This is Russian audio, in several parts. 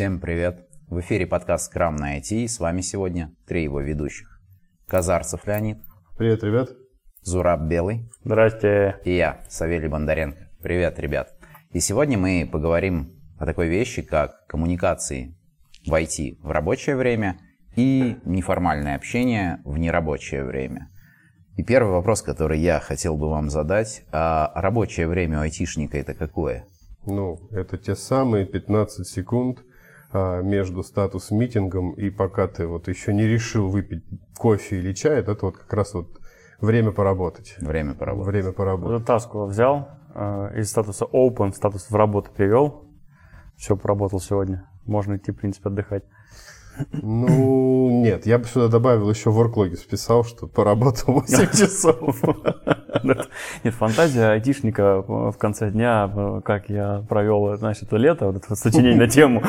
Всем привет! В эфире подкаст «Скрам на IT». С вами сегодня три его ведущих. Казарцев Леонид. Привет, ребят. Зураб Белый. Здрасте. И я, Савелий Бондаренко. Привет, ребят. И сегодня мы поговорим о такой вещи, как коммуникации в IT в рабочее время и неформальное общение в нерабочее время. И первый вопрос, который я хотел бы вам задать, а рабочее время у айтишника это какое? Ну, это те самые 15 секунд, между статус-митингом и пока ты вот еще не решил выпить кофе или чай, это вот как раз вот время поработать. Время поработать. Время поработать. Вот таску взял, э, из статуса open в статус в работу перевел. Все, поработал сегодня. Можно идти, в принципе, отдыхать. Ну, нет, я бы сюда добавил еще в worklog списал, что поработал 8 часов. Нет, фантазия айтишника в конце дня, как я провел, значит, это лето, вот это сочинение на тему.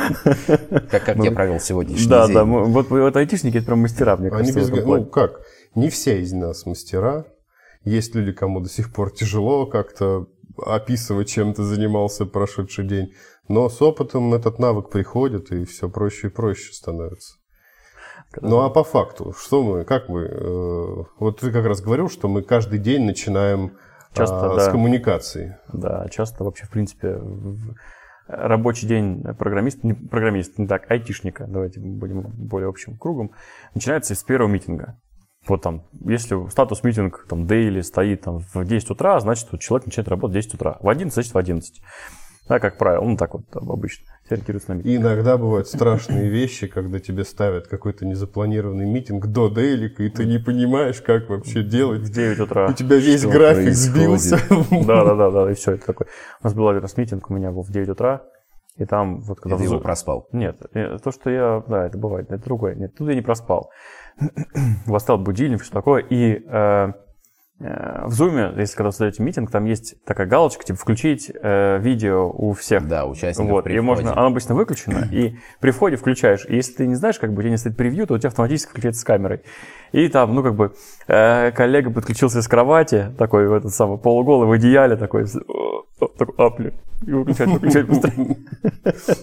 Как, как я провел сегодняшний да, день. Да, да, вот, вот айтишники это прям мастера, мне Они кажется. без... Ну, как, не все из нас мастера. Есть люди, кому до сих пор тяжело как-то описывать, чем ты занимался прошедший день. Но с опытом этот навык приходит, и все проще и проще становится. Ну а по факту, что мы, как мы, э, вот ты как раз говорил, что мы каждый день начинаем Часто, а, да. с коммуникации. Да, часто вообще, в принципе, в- рабочий день программиста, не программиста, не так, айтишника, давайте будем более общим кругом, начинается с первого митинга. Вот там, если статус митинг там дейли стоит там в 10 утра, значит, вот человек начинает работать в 10 утра. В 11, значит, в 11. Да, как правило, ну так вот там обычно ориентируется на митинг. И иногда бывают страшные вещи, когда тебе ставят какой-то незапланированный митинг до дейлика, и ты не понимаешь, как вообще делать. В 9 утра. У тебя весь график происходит? сбился. Да, да, да, да, и все, это такой. У нас был один раз митинг, у меня был в 9 утра, и там вот когда... Ты в его проспал. Нет, э, то, что я... Да, это бывает, это другое. Нет, тут я не проспал. Восстал будильник, все такое. И э, в Zoom, если когда вы создаете митинг, там есть такая галочка, типа, включить э, видео у всех. Да, участников Вот, при и можно, она обычно выключена, и при входе включаешь. И если ты не знаешь, как бы у тебя не стоит превью, то у тебя автоматически включается с камерой. И там, ну, как бы, э, коллега подключился с кровати, такой, в этот самый, полуголый, в одеяле, такой, такой, апли, и выключать, выключать быстрее.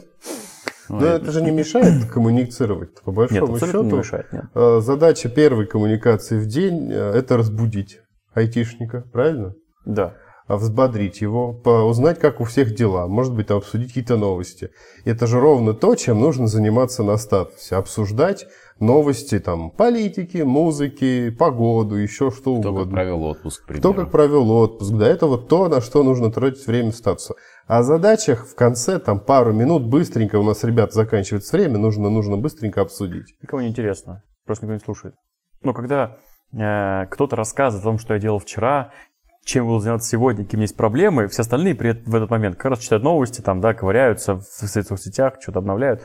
Но это же не мешает коммуницировать, по Нет, большому абсолютно не счету. мешает, нет. э, Задача первой коммуникации в день э, – это разбудить айтишника, правильно? Да. а взбодрить его, по- узнать, как у всех дела, может быть, там, обсудить какие-то новости. Это же ровно то, чем нужно заниматься на статусе. Обсуждать новости там, политики, музыки, погоду, еще что Кто как угодно. провел отпуск, к Кто как провел отпуск. Да, это вот то, на что нужно тратить время статуса. А о задачах в конце, там, пару минут, быстренько, у нас, ребят, заканчивается время, нужно, нужно быстренько обсудить. Никому не интересно. Просто никто не слушает. Но когда кто-то рассказывает о том, что я делал вчера, чем буду заниматься сегодня, какие у меня есть проблемы, все остальные при в этот момент как раз читают новости, там, да, ковыряются в социальных сетях, что-то обновляют.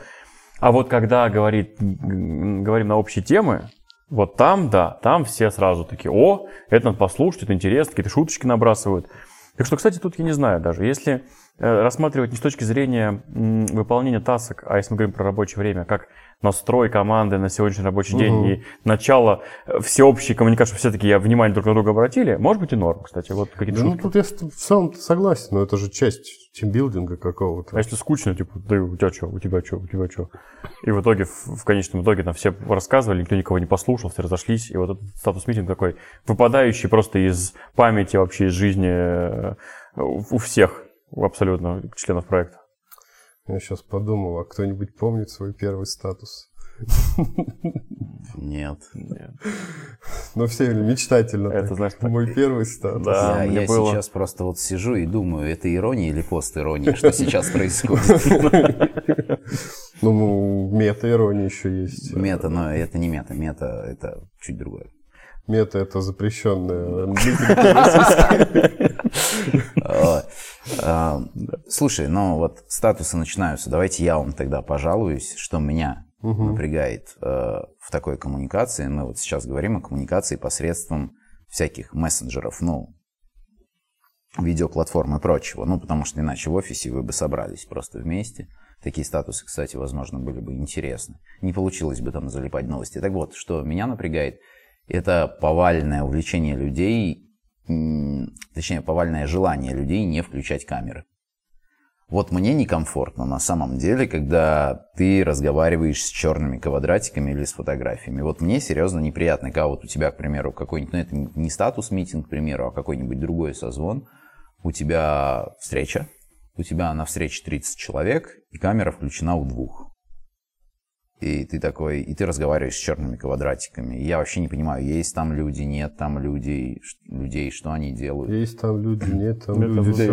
А вот когда говорит, говорим на общие темы, вот там, да, там все сразу такие, о, это надо послушать, это интересно, какие-то шуточки набрасывают. Так что, кстати, тут я не знаю даже. Если э, рассматривать не с точки зрения выполнения тасок, а если мы говорим про рабочее время, как настрой команды на сегодняшний рабочий день Мгм. и начало э, всеобщей коммуникации, чтобы все-таки я внимание друг на друга обратили, может быть и норм, кстати. Вот какие-то Да, ну, тут я в целом согласен, но это же часть тимбилдинга какого-то. А если скучно, типа, да у тебя что, у тебя что, у тебя что? И в итоге, в, в конечном итоге, там все рассказывали, никто никого не послушал, все разошлись, и вот этот статус-митинг такой, выпадающий просто из памяти вообще, из жизни э, у всех абсолютно членов проекта. Я сейчас подумал, а кто-нибудь помнит свой первый статус? Нет. Ну, все мечтательно. Это, так. так- Мой первый статус. Да. я мне я было- сейчас просто вот сижу и думаю, это ирония или пост-ирония, что сейчас происходит. Ну, мета-ирония еще есть. Мета, но это не мета, мета это чуть другое. Мета – это запрещенная Слушай, ну вот статусы начинаются. Давайте я вам тогда пожалуюсь, что меня напрягает э, в такой коммуникации. Мы вот сейчас говорим о коммуникации посредством всяких мессенджеров, ну, видеоплатформ и прочего. Ну, потому что иначе в офисе вы бы собрались просто вместе. Такие статусы, кстати, возможно, были бы интересны. Не получилось бы там залипать новости. Так вот, что меня напрягает, это повальное увлечение людей, точнее, повальное желание людей не включать камеры. Вот мне некомфортно на самом деле, когда ты разговариваешь с черными квадратиками или с фотографиями. Вот мне серьезно неприятно, когда вот у тебя, к примеру, какой-нибудь, ну это не статус-митинг, к примеру, а какой-нибудь другой созвон, у тебя встреча, у тебя на встрече 30 человек, и камера включена у двух и ты такой, и ты разговариваешь с черными квадратиками. И я вообще не понимаю, есть там люди, нет там людей, людей, что они делают. Есть там люди, нет там людей.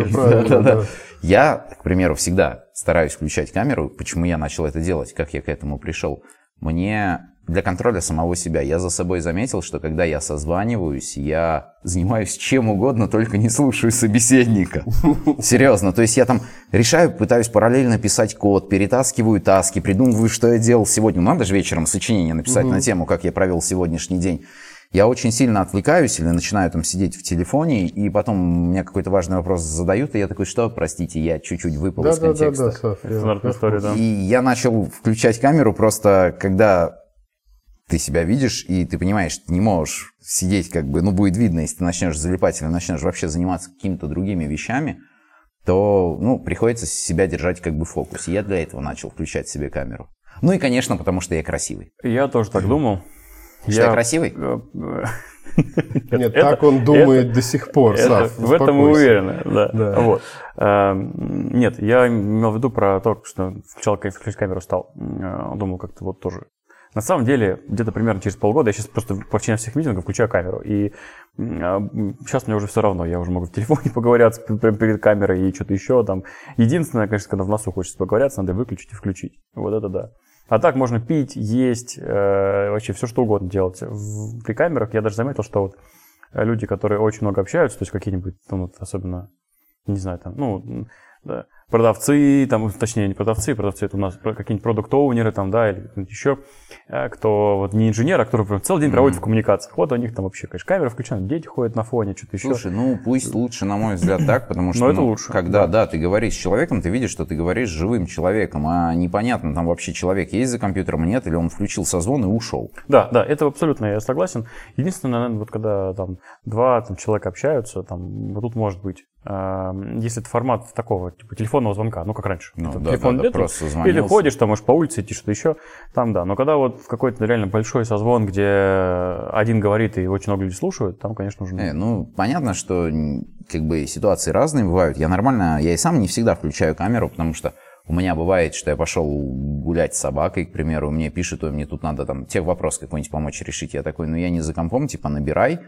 Я, к примеру, всегда стараюсь включать камеру. Почему я начал это делать? Как я к этому пришел? Мне для контроля самого себя. Я за собой заметил, что когда я созваниваюсь, я занимаюсь чем угодно, только не слушаю собеседника. Серьезно. То есть я там решаю, пытаюсь параллельно писать код, перетаскиваю таски, придумываю, что я делал сегодня. Ну, надо же вечером сочинение написать на тему, как я провел сегодняшний день. Я очень сильно отвлекаюсь или начинаю там сидеть в телефоне, и потом мне какой-то важный вопрос задают, и я такой, что, простите, я чуть-чуть выпал из Да, да, да, контекста. да, Сав, я- история, да. И я начал включать камеру просто, когда ты себя видишь, и ты понимаешь, что ты не можешь сидеть как бы, ну, будет видно, если ты начнешь залипать или начнешь вообще заниматься какими-то другими вещами, то, ну, приходится себя держать как бы в фокусе. Я для этого начал включать себе камеру. Ну и, конечно, потому что я красивый. Я тоже так думал. Что, я красивый? э, Нет, это- так он думает до сих пор, Это- Сав, в этом мы успокойся. уверены, да. Да. Вот. Эм, Нет, я имел в виду про то, что включал камеру стал. Э, Думал как-то вот тоже. На самом деле, где-то примерно через полгода я сейчас просто по причине всех митингов включаю камеру. И сейчас мне уже все равно. Я уже могу в телефоне поговориться п- прямо перед камерой и что-то еще там. Единственное, конечно, когда в носу хочется поговориться, надо выключить и включить. Вот это да. А так можно пить, есть, э, вообще все что угодно делать. При камерах я даже заметил, что вот э, люди, которые очень много общаются, то есть какие-нибудь, там, вот, особенно, не знаю, там, ну, да, продавцы, там, точнее, не продавцы, продавцы это у нас какие-нибудь продукт-оунеры, там, да, или кто-нибудь еще, э, кто вот не инженер, а который прям целый день проводит в коммуникациях. Вот у них там вообще, конечно, камера включена, дети ходят на фоне, что-то еще. Слушай, ну пусть лучше, на мой взгляд, так, потому что Но это ну, лучше, когда, да. ты говоришь с человеком, ты видишь, что ты говоришь с живым человеком, а непонятно, там вообще человек есть за компьютером, нет, или он включил созвон и ушел. Да, да, это абсолютно я согласен. Единственное, наверное, вот когда там два там, человека общаются, там, вот тут может быть, а, если это формат такого, типа телефонного звонка, ну, как раньше. Ну, да, телефон да, да, просто Или звонился. ходишь, там можешь по улице идти, что-то еще, там да. Но когда вот какой-то реально большой созвон, где один говорит и очень много людей слушают, там, конечно, нужно... Э, ну, понятно, что как бы ситуации разные бывают. Я нормально, я и сам не всегда включаю камеру, потому что у меня бывает, что я пошел гулять с собакой, к примеру, мне пишет, ой, мне тут надо там тех вопрос какой-нибудь помочь решить. Я такой, ну я не за компом, типа набирай.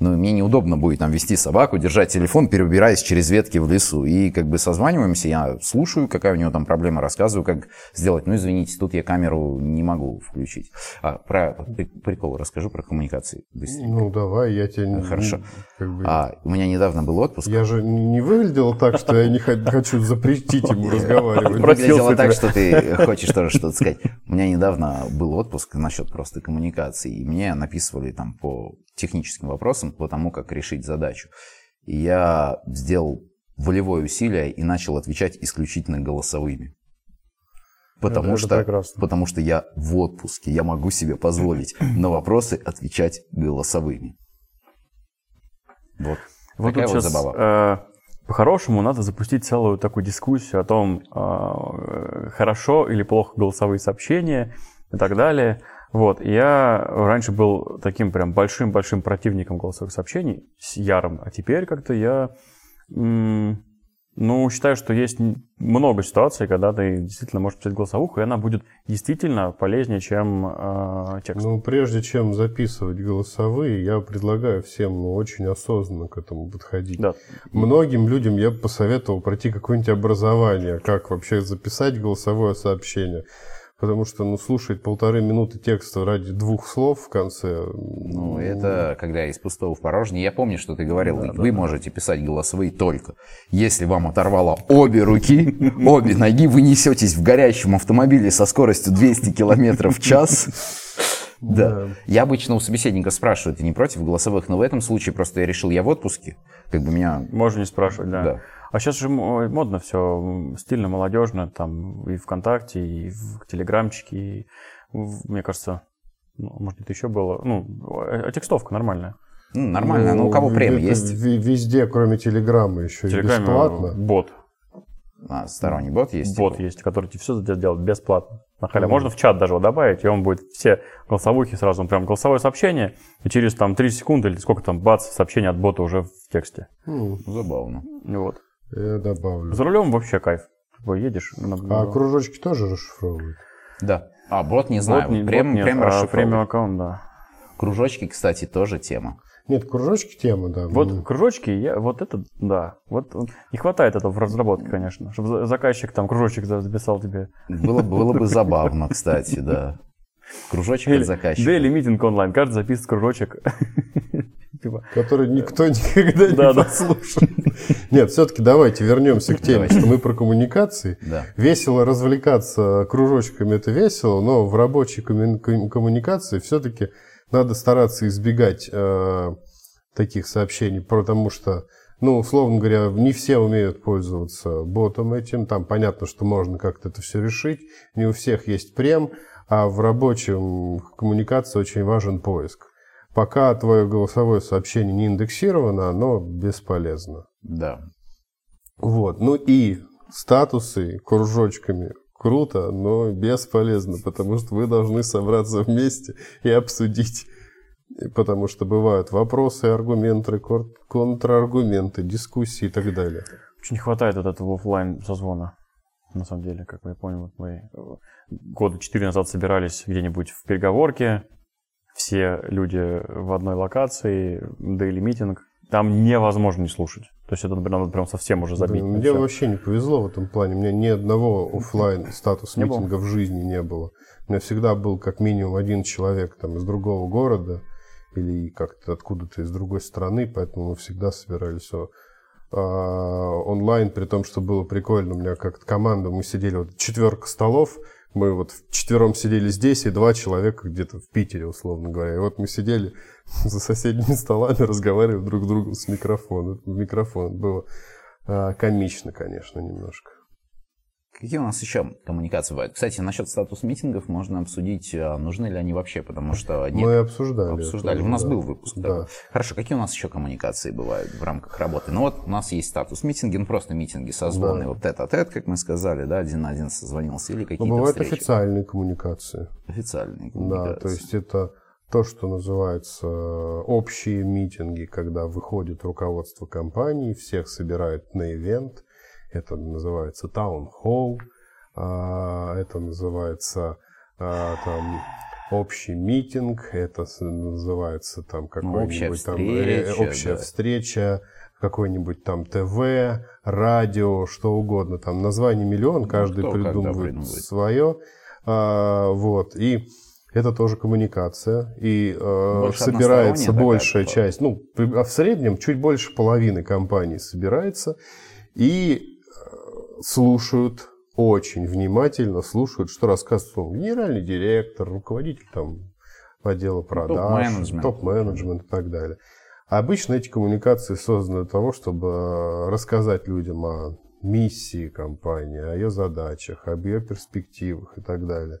Ну, мне неудобно будет там вести собаку, держать телефон, перебираясь через ветки в лесу. И как бы созваниваемся, я слушаю, какая у него там проблема, рассказываю, как сделать. Ну, извините, тут я камеру не могу включить. А, про при- прикол расскажу про коммуникации быстренько. Ну, давай, я тебе... не- Хорошо. как бы- А, у меня недавно был отпуск. Я же не выглядел так, что я не хо- хочу запретить ему разговаривать. Выглядело так, что ты хочешь тоже что-то сказать. У меня недавно был отпуск насчет просто коммуникации, и мне написывали там по техническим вопросам, по тому, как решить задачу. И я сделал волевое усилие и начал отвечать исключительно голосовыми. Потому, Это что, прекрасно. потому что я в отпуске, я могу себе позволить на вопросы отвечать голосовыми. Вот. Вот Такая вот сейчас, забава. э, по-хорошему, надо запустить целую такую дискуссию о том, э, хорошо или плохо голосовые сообщения и так далее. Вот, я раньше был таким прям большим-большим противником голосовых сообщений, с ярым, а теперь как-то я, ну, считаю, что есть много ситуаций, когда ты действительно можешь писать голосовуху, и она будет действительно полезнее, чем э, текст. Ну, прежде чем записывать голосовые, я предлагаю всем ну, очень осознанно к этому подходить. да. Многим людям я бы посоветовал пройти какое-нибудь образование, как вообще записать голосовое сообщение. Потому что, ну, слушать полторы минуты текста ради двух слов в конце... Ну, это когда из пустого в порожнее. Я помню, что ты говорил, вы можете писать голосовые только, если вам оторвало обе руки, обе ноги, вы несетесь в горящем автомобиле со скоростью 200 километров в час. Да. Я обычно у собеседника спрашиваю, ты не против голосовых, но в этом случае просто я решил, я в отпуске, как бы меня... Можно не спрашивать, да. Да. А сейчас же модно все, стильно, молодежно, там и ВКонтакте, и в Телеграмчике, и, в- мне кажется, ну, может, это еще было, ну, а текстовка нормальная. Ну, нормально, но у кого Ну, премия есть? Везде, кроме Телеграма, еще В и Телеграме бесплатно. бот. А, сторонний бот есть? Бот типа? есть, который тебе все делает бесплатно. На халяву. Мгм. Можно в чат даже его добавить, и он будет все голосовухи сразу, прям голосовое сообщение, и через там 3 секунды или сколько там, бац, сообщение от бота уже в тексте. М, Забавно. Вот. Я добавлю. За рулем вообще кайф. Едешь. на- А кружочки тоже расшифровывают? Да. А, бот не знаю. Бот не- прям, бот нет, прям а расшифровывает. премиум аккаунт, да. Кружочки, кстати, тоже тема. Нет, кружочки тема, да. Вот М, кружочки, я, вот это, да. Вот не хватает этого в разработке, конечно. Чтобы заказчик там кружочек за- записал тебе. Было, было бы забавно, кстати, да. Кружочек Или, от заказчика. да, или митинг онлайн. Каждый записывает кружочек. Типа, Который никто никогда не Да, послушает. Нет, все-таки давайте вернемся к теме, что мы про коммуникации. Да. Весело развлекаться кружочками это весело, но в рабочей комму- ком- коммуникации все-таки надо стараться избегать э, таких сообщений, потому что, ну, условно говоря, не все умеют пользоваться ботом этим. Там понятно, что можно как-то это все решить. Не у всех есть прем, а в рабочем коммуникации очень важен поиск. Пока твое голосовое сообщение не индексировано, оно бесполезно. Да. Вот. Ну и статусы кружочками круто, но бесполезно, потому что вы должны собраться вместе и обсудить. Потому что бывают вопросы, аргументы, контраргументы, дискуссии и так далее. Очень не хватает вот этого оффлайн созвона. На самом деле, как я понял, вот мы э, года четыре назад собирались где-нибудь в переговорке, все люди в одной локации, daily meeting, там невозможно не слушать. То есть это, например, надо прям совсем уже забить. На Мне всё. вообще не повезло в этом плане. У меня ни одного офлайн status meeting а в жизни не было. У меня всегда был как минимум один человек там из другого города или как-то откуда-то из другой страны, поэтому мы всегда собирались о- а, онлайн, при том, что было прикольно. У меня как-то команда, мы сидели, вот четверка столов, мы вот четвером сидели здесь, и два человека где-то в Питере, условно говоря. И вот мы сидели за соседними столами, разговаривали друг с другом с микрофона, в микрофон. Было а, комично, конечно, немножко. Какие у нас еще коммуникации бывают? Кстати, насчет статус митингов можно обсудить, а нужны ли они вообще, потому что не- Мы обсуждали. обсуждали. У нас да. был выпуск. Да. такой. Хорошо, какие у нас еще коммуникации бывают в рамках работы? Ну вот у нас есть статус митинги, ну просто митинги, созвоны, Да. вот тет-а-тет, как мы сказали, да, один на один созвонился, или Но какие-то бывают встречи. официальные коммуникации. Официальные Да, коммуникации. то есть это то, что называется э, общие митинги, когда выходит руководство компании, всех собирают на ивент. Это называется таун-холл, это называется а, там общий митинг, это называется там какой-нибудь там э, встреча, общая да. встреча, какой-нибудь там ТВ, радио, что угодно. Там название миллион, каждый Ну, кто когда придумывает свое. А, вот. И это тоже коммуникация. И э, собирается большая такая, часть, ну, а в среднем чуть больше половины компаний собирается и слушают очень внимательно, слушают, что рассказывает ну, генеральный директор, руководитель там отдела продаж, Топ-менеджмент. топ-менеджмент и так далее. А обычно эти коммуникации созданы для того, чтобы э, рассказать людям о миссии компании, о ее задачах, об ее перспективах и так далее.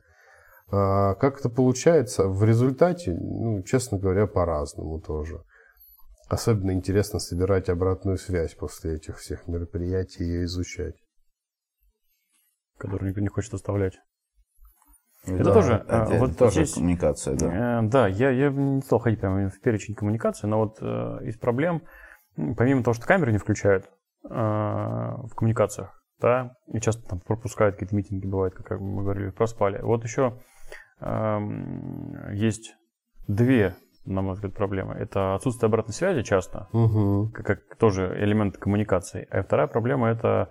А как это получается? В результате, ну, честно говоря, по-разному тоже. Особенно интересно собирать обратную связь после этих всех мероприятий и ее изучать. Который никто не хочет оставлять. Это Это тоже, а, это вот тоже здесь- коммуникация, да. Э, Да, я, я не стал ходить прямо в перечень коммуникации, но вот э, из проблем, помимо того, что камеры не включают э, в коммуникациях, да, и часто там пропускают какие-то митинги, бывает, как мы говорили, проспали. Вот еще эм, есть две, на мой взгляд, проблемы. Это отсутствие обратной связи часто, Угу. как, как тоже элемент коммуникации. А вторая проблема это...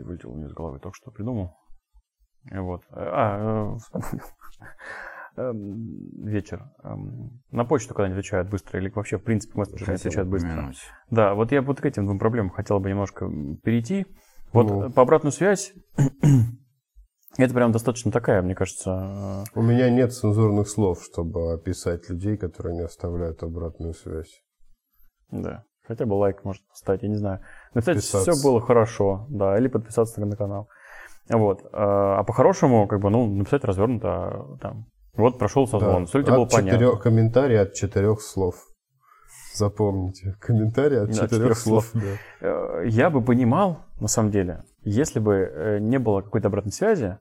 Господи, вылетел у меня из головы, только что придумал. Вот. А, э, эм, вечер. Эм, На почту когда не отвечают быстро, или вообще, в принципе, мессенджеры не отвечают быстро. упомянуть. Да, вот я вот к этим двум проблемам хотел бы немножко перейти. Вот Ну. э, по обратную связь, это прям достаточно такая, мне кажется, э, У меня нет цензурных слов, чтобы описать людей, которые не оставляют обратную связь. Да. Хотя бы лайк может поставить, я не знаю. Написать, Подписаться. все было хорошо, да, или подписаться на канал. Вот. А а по-хорошему, как бы, ну, написать развернуто, а, там, вот прошел созвон, все ли тебе было четырех понятно. комментарий от четырех слов. Запомните. Комментарий от Да, четырех четырех слов. слов. да. Э, Я бы понимал, на самом деле, если бы э, не было какой-то обратной связи,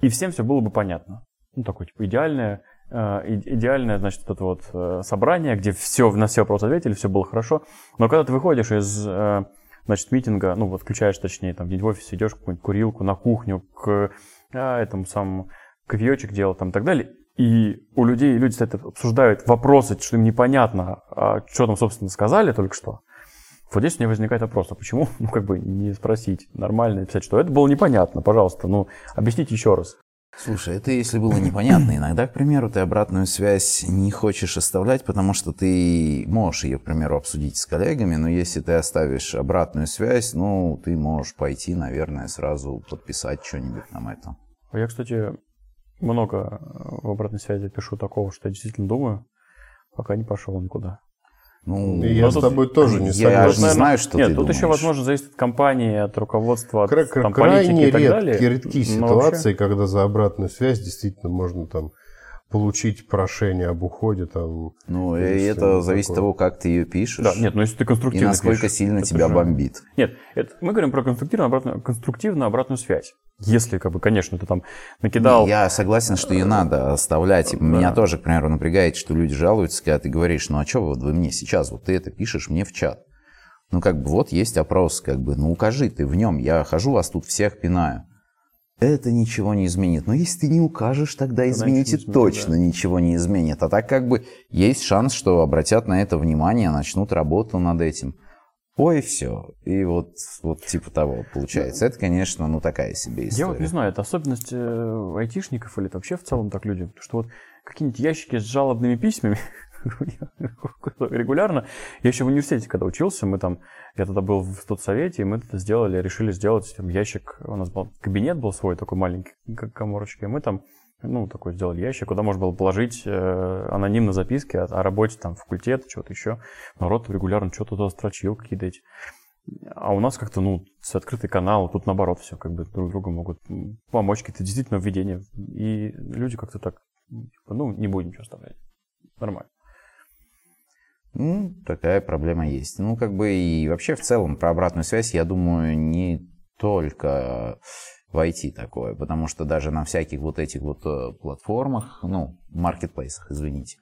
и всем все было бы понятно. Ну, такое, типа, идеальное, идеальное, значит, это вот э, собрание, где все, на все вопросы ответили, все было хорошо. Но когда ты выходишь из, э, значит, митинга, ну, вот включаешь, точнее, там, где-нибудь в офисе, идешь какую-нибудь курилку, на кухню, к а, этому самому кофеечек делать там и так далее, и у людей, люди стоят, обсуждают вопросы, что им непонятно, а что там, собственно, сказали только что. Вот здесь у меня возникает вопрос, а почему, ну, как бы не спросить, нормально написать, что это было непонятно, пожалуйста, ну, объясните еще раз. Слушай, это если было непонятно. Иногда, к примеру, ты обратную связь не хочешь оставлять, потому что ты можешь ее, к примеру, обсудить с коллегами, но если ты оставишь обратную связь, ну, ты можешь пойти, наверное, сразу подписать что-нибудь нам это. Я, кстати, много в обратной связи пишу такого, что я действительно думаю, пока не пошел никуда. Ну, И я с тут- тобой тоже не я согласен. же не знаю, что Нет, ты тут еще, думаешь. возможно, зависит от компании, от руководства, от Кра- там, крайне политики и так далее. редкие ситуации, когда за обратную связь действительно можно там получить прошение об уходе там. Ну, и это зависит от того, как ты ее пишешь. Да, нет, ну если ты и конструктивно насколько пишешь, сильно тебя же- бомбит. Нет, это, мы говорим про конструктивную обратную, конструктивную обратную связь. Если, как бы, конечно, ты там накидал... Я согласен, что ее надо оставлять. И Меня тоже, к примеру, напрягает, что люди жалуются, когда ты говоришь, ну а что вот вы мне сейчас, вот ты это пишешь мне в чат. Ну как бы вот есть опрос, как бы, ну укажи ты в нем, я хожу, вас тут всех пинаю. Это ничего не изменит. Но если ты не укажешь, тогда Тогда изменить и ничего не точно да. ничего не изменит. А так как бы есть шанс, что обратят на это внимание, начнут работу над этим. Ой, все. И вот, вот типа того получается. Это, конечно, ну такая себе история. Я вот не знаю, это особенность э, айтишников или это вообще в целом так люди, что вот какие-нибудь ящики с жалобными письмами регулярно. Я еще в университете, когда учился, мы там, я тогда был в студсовете, и мы это сделали, решили сделать там, ящик, у нас был кабинет был свой такой маленький, как коморочки, и мы там ну, такой сделали ящик, куда можно было положить э, анонимно записки о, о работе там факультета, что-то еще. Народ регулярно что-то туда строчил, какие-то эти. А у нас как-то, ну, с открытый канал, тут наоборот все, как бы друг другу могут помочь, какие-то действительно введения. И люди как-то так, типа, ну, не будем ничего оставлять. Нормально. Ну, такая проблема есть. Ну, как бы и вообще в целом про обратную связь, я думаю, не только в IT такое, потому что даже на всяких вот этих вот э, платформах, ну, маркетплейсах, извините,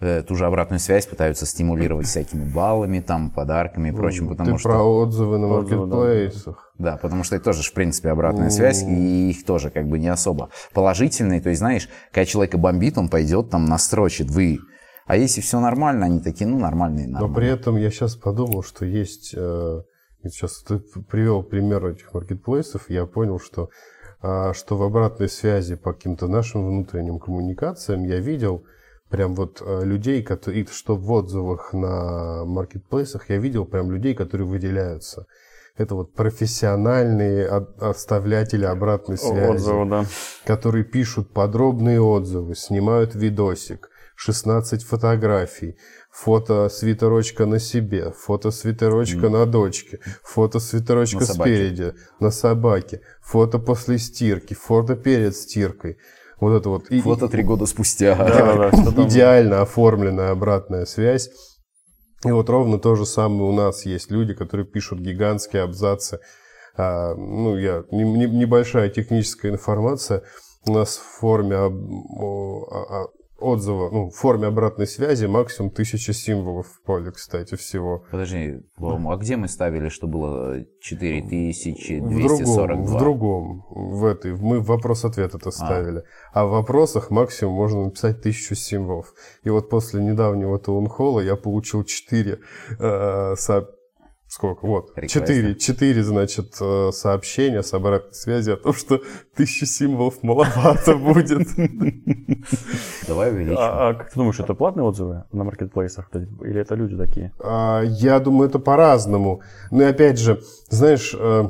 э, ту же обратную связь пытаются стимулировать всякими баллами, там, подарками и прочим, потому Ты что... про отзывы на Отзывы, да. маркетплейсах. Да, потому что это тоже, в принципе, обратная связь, и их тоже как бы не особо положительные. То есть, знаешь, когда человека бомбит, он пойдет там настрочит, вы... А если все нормально, они такие, ну, нормальные, Но нормальные. при этом я сейчас подумал, что есть... э, сейчас ты привел пример этих маркетплейсов, я понял, что, а, что в обратной связи по каким-то нашим внутренним коммуникациям я видел прям вот э, людей, которые, и что в отзывах на маркетплейсах я видел прям людей, которые выделяются. Это вот профессиональные оставлятели обратной связи Отзывы, да. которые пишут подробные отзывы, снимают видосик, 16 фотографий, фото свитерочка на себе, фото свитерочка на дочке, фото свитерочка На собаке. спереди, на собаке, фото после стирки, фото перед стиркой. Вот это вот. И- Фото три года спустя. Да-да-да, что там- идеально оформленная обратная связь. И вот ровно то же самое у нас есть люди, которые пишут гигантские абзацы. А, ну, я, не- не- небольшая техническая информация. У нас в форме об- о- а- отзыва, ну, в форме обратной связи максимум тысяча символов в поле, кстати, всего. Подожди, Вова, а где мы ставили, что было В другом, 4242? в другом, в этой, мы вопрос-ответ это ставили. А в вопросах максимум можно написать тысячу символов. И вот после недавнего таунхолла я получил четыре э, со- Сколько? Вот. Четыре, четыре, значит, э, сообщения с обратной связи о том, что тысяча символов маловато будет. Давай увеличим. А, а как ты думаешь, это платные отзывы на маркетплейсах? Или это люди такие? А, Я думаю, это по-разному. Ну и опять же, знаешь, э,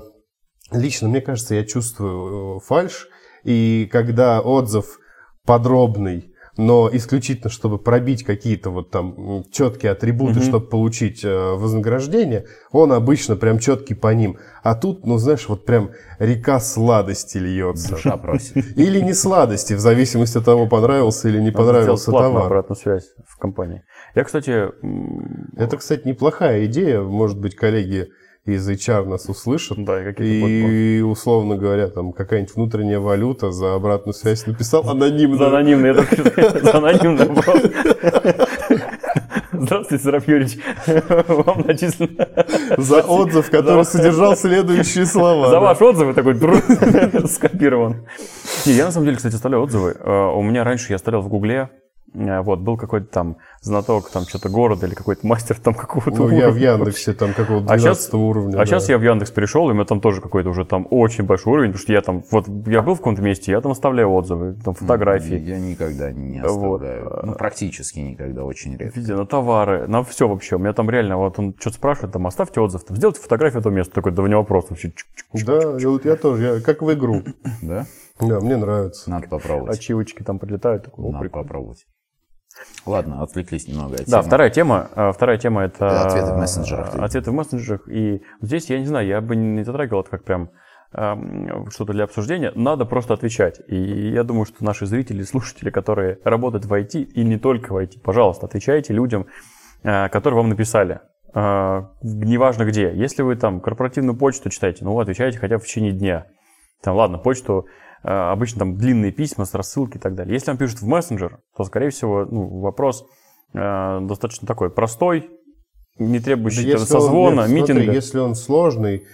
лично мне кажется, я чувствую э, фальш, и когда отзыв подробный, но исключительно, чтобы пробить какие-то вот там четкие атрибуты, чтобы получить э, вознаграждение, он обычно прям четкий по ним. А тут, ну знаешь, вот прям река сладости льется. Душа просит. Или не сладости, в зависимости от того, понравился или не Надо понравился товар. обратную связь в компании. Я, кстати... Это, кстати, неплохая идея. Может быть, коллеги из HR нас услышат. Да, и, и условно говоря, там какая-нибудь внутренняя валюта за обратную связь написал анонимно. За анонимный, за анонимный вопрос. Здравствуйте, Сараф Юрьевич. Вам начислено... За отзыв, который содержал следующие слова. За ваш отзыв такой скопирован. Я на самом деле, кстати, оставляю отзывы. Э, у меня раньше я оставлял в Гугле вот, был какой-то там знаток там что-то города или какой-то мастер там какого-то Ну, уровня. я в Яндексе там какого-то 12 а сейчас, уровня. А да. сейчас я в Яндекс перешел, и у меня там тоже какой-то уже там очень большой уровень, потому что я там, вот я был в каком-то месте, я там оставляю отзывы, там фотографии. Я никогда не оставляю. Вот. Ну, практически никогда, очень редко. Везде, на товары, на все вообще. У меня там реально, вот он что-то спрашивает, там, оставьте отзыв, там, сделайте фотографию этого места. Такой, да не вопрос вообще. Да, вот я тоже, я, как в игру. Да? Да, мне нравится. Надо попробовать. Ачивочки там прилетают. Такой, Надо попробовать. Ладно, отвлеклись немного от Да, вторая тема, э, вторая тема это... Ответы в мессенджерах. Ответы в мессенджерах. И здесь, я не знаю, я бы не затрагивал это как прям что-то для обсуждения, надо просто отвечать. И я думаю, что наши зрители, слушатели, которые работают в IT и не только в IT, пожалуйста, отвечайте людям, э, которые вам написали. Э, неважно где. Если вы там корпоративную почту читаете, ну, вы отвечаете хотя бы в течение дня. Там, ладно, почту обычно там длинные письма с рассылки и так далее. Если он пишет в мессенджер, то, скорее всего, ну, вопрос э, достаточно такой простой, не требующий да созвона, он, нет, митинга. Смотри, если он сложный,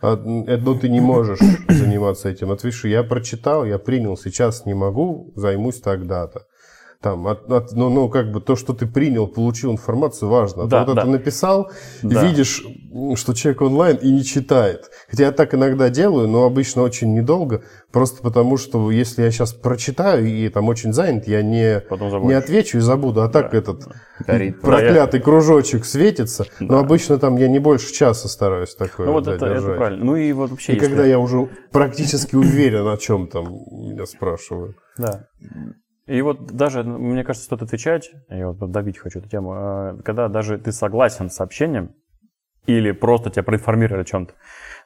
а, ну, ты не можешь заниматься этим. Отвиши, я прочитал, я принял, сейчас не могу, займусь тогда-то там, от, от, ну, ну, как бы то, что ты принял, получил информацию, важно. А да, вот да. это написал, да. видишь, что человек онлайн и не читает. Хотя я так иногда делаю, но обычно очень недолго, просто потому что если я сейчас прочитаю и там очень занят, я не, не отвечу и забуду. А так да. этот Горит. проклятый кружочек светится. Да. Но обычно там я не больше часа стараюсь такое Ну вот да, это, это правильно. Ну и вот вообще... И если... когда я уже практически уверен, о чем там меня спрашивают. Да. И вот даже, мне кажется, стоит отвечать, я вот добить хочу эту тему, а, когда даже ты согласен с сообщением, или просто тебя проинформировали о чем-то,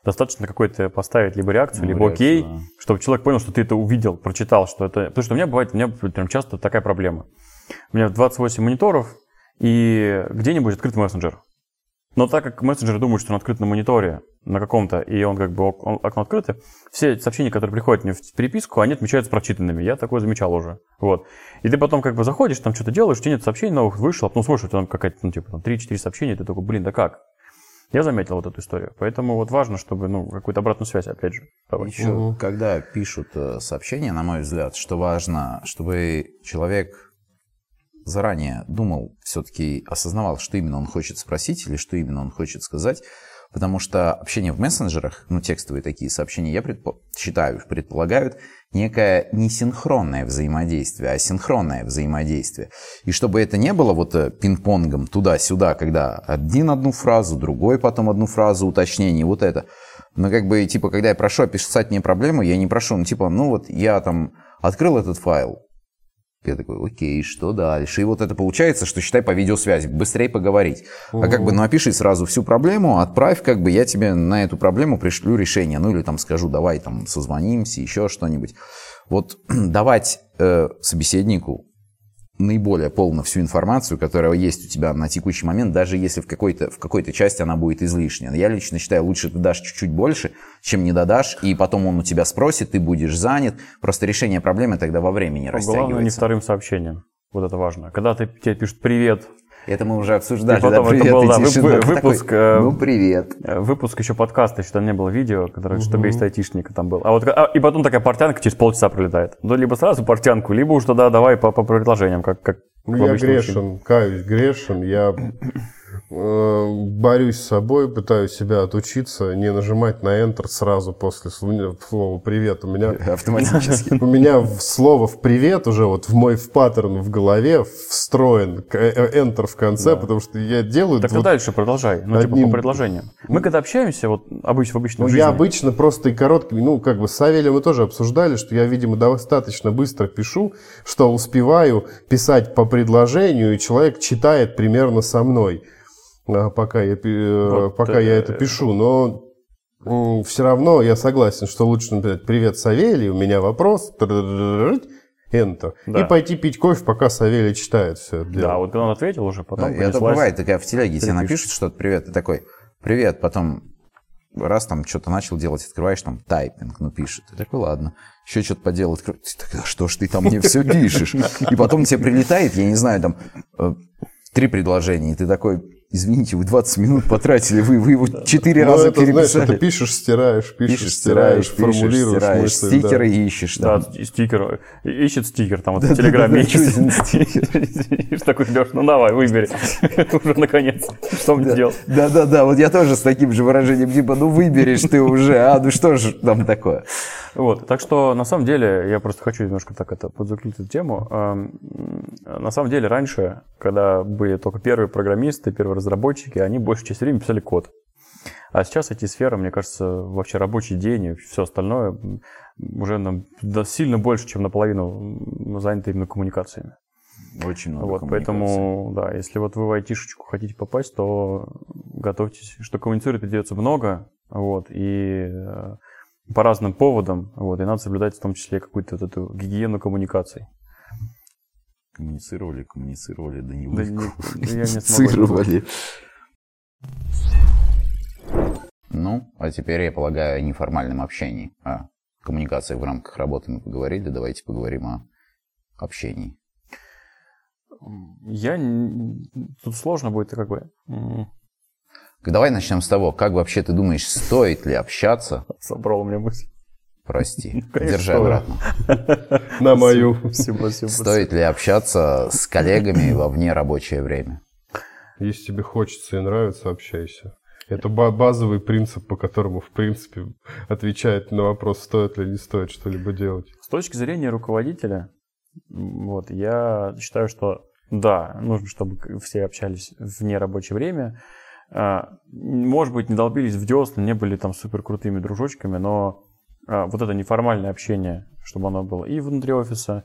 достаточно какой-то поставить либо реакцию, ну, либо реакцию, окей, да. чтобы человек понял, что ты это увидел, прочитал, что это... Потому что у меня бывает, у меня прям часто такая проблема. У меня 28 мониторов, и где-нибудь открыт мессенджер. Но так как мессенджер думает, что он открыт на мониторе, на каком-то, и он как бы окно открыто, все сообщения, которые приходят мне в переписку, они отмечаются прочитанными. Я такое замечал уже. Вот. И ты потом как бы заходишь, там что-то делаешь, у тебя нет сообщений новых, вышел, а потом смотришь, там какая-то, ну, типа, там 3-4 сообщения, ты такой, блин, да как? Я заметил вот эту историю. Поэтому вот важно, чтобы, ну, какую-то обратную связь, опять же, давать. Еще, угу. когда пишут э, сообщения, на мой взгляд, что важно, чтобы человек заранее думал, все-таки осознавал, что именно он хочет спросить или что именно он хочет сказать, потому что общение в мессенджерах, ну, текстовые такие сообщения, я предпо- считаю, предполагают некое не синхронное взаимодействие, а синхронное взаимодействие. И чтобы это не было вот э, пинг-понгом туда-сюда, когда один одну фразу, другой потом одну фразу, уточнение, вот это. Но как бы, типа, когда я прошу описать мне проблему, я не прошу, ну, типа, ну, вот я там открыл этот файл, я такой, окей, что дальше? И вот это получается, что считай по видеосвязи, быстрее поговорить. Угу. А как бы, ну, опиши сразу всю проблему, отправь, как бы я тебе на эту проблему пришлю решение. Ну, или там скажу, давай там созвонимся, еще что-нибудь. Вот давать э, собеседнику наиболее полно всю информацию, которая есть у тебя на текущий момент, даже если в какой-то, в какой-то части она будет излишняя. Я лично считаю, лучше ты дашь чуть-чуть больше, чем не додашь, и потом он у тебя спросит, ты будешь занят. Просто решение проблемы тогда во времени растягивается. Главное не вторым сообщением. Вот это важно. Когда ты, тебе пишут «Привет», это мы уже обсуждали. И потом да, привет, это был, да, вып- выпуск. Такой, э, ну, привет. Выпуск еще подкаста, еще там не было видео, которое угу. чтобы есть айтишника там был. А вот а, и потом такая портянка через полчаса пролетает. Ну, либо сразу портянку, либо уж тогда давай по, по предложениям, как, как ну, я грешен, мужчине. каюсь, грешен. Я борюсь с собой, пытаюсь себя отучиться, не нажимать на Enter сразу после слова «привет». У меня автоматически. У меня слово в «привет» уже вот в мой в паттерн в голове встроен э, Enter в конце, да. потому что я делаю... Так вот ты дальше продолжай, ну одним... типа по предложениям. Мы когда общаемся, вот обычно в обычном ну, жизни... Я обычно просто и короткими, ну как бы с Савелем мы тоже обсуждали, что я, видимо, достаточно быстро пишу, что успеваю писать по предложению, и человек читает примерно со мной. А, пока я, э, вот, пока э, я это пишу, но все равно я согласен, что лучше написать «Привет, Савелий, у меня вопрос», и Энто. Да. И пойти пить кофе, пока Савелий читает все это дело. Да, вот он ответил уже, потом Ну, это бывает, такая в телеге тебе Перепишешь. напишут что-то, привет, ты такой, привет, потом раз там что-то начал делать, открываешь там тайпинг, ну пишет. Ты такой, ладно. Еще что-то поделал, открываешь. Ты такой, «А что ж ты там мне все пишешь? И потом тебе прилетает, я не знаю, там три предложения, и ты такой, извините, вы 20 минут потратили, вы, вы его четыре Ну, раза это, знаешь, переписали. это пишешь, стираешь, пишешь, Пишешь, стираешь, стираешь, формулируешь стираешь, мысль, стикеры да. ищешь. Да, Там. и стикер. Ищет стикер, там вот в Да, Телеграме да, да, ищет. такой, Леш, ну давай, выбери. Уже наконец. Что мне делать? Да-да-да, вот я тоже с таким же выражением, типа, ну выберешь ты уже, а, ну что же там такое? Вот, так что на самом деле, я просто хочу немножко так это подзаключить эту тему. Эм, На самом деле раньше, когда были только первые программисты, первые разработчики, они большую часть времени писали код. А сейчас эти сферы, мне кажется, вообще рабочий день и все остальное уже на- да, сильно больше, чем наполовину заняты именно коммуникациями. Очень много Вот, поэтому, да, если вот вы в айтишечку хотите попасть, то готовьтесь, что коммуницировать придется много, вот, и э, по разным поводам, вот, и надо соблюдать в том числе какую-то вот эту гигиену коммуникаций. Коммуницировали, коммуницировали, да не Да вы. Коммуницировали. Ну, а теперь, я полагаю, о неформальном общении. О коммуникации в рамках работы мы поговорили. Давайте поговорим о общении. Я... Тут сложно будет как бы... Давай начнем с того, как вообще ты думаешь, стоит ли общаться? Собрал меня мысль. Прости, Конечно, держи обратно. На мою. Спасибо, спасибо. Стоит ли общаться с коллегами во вне рабочее время? Если тебе хочется и нравится, общайся. Это ба- базовый принцип, по которому, в принципе, отвечает на вопрос, стоит ли не стоит что-либо делать. С точки зрения руководителя, вот, я считаю, что да, нужно, чтобы все общались в нерабочее время. А, Может быть, не долбились в десна, не были там супер крутыми дружочками, но вот это неформальное общение, чтобы оно было и внутри офиса,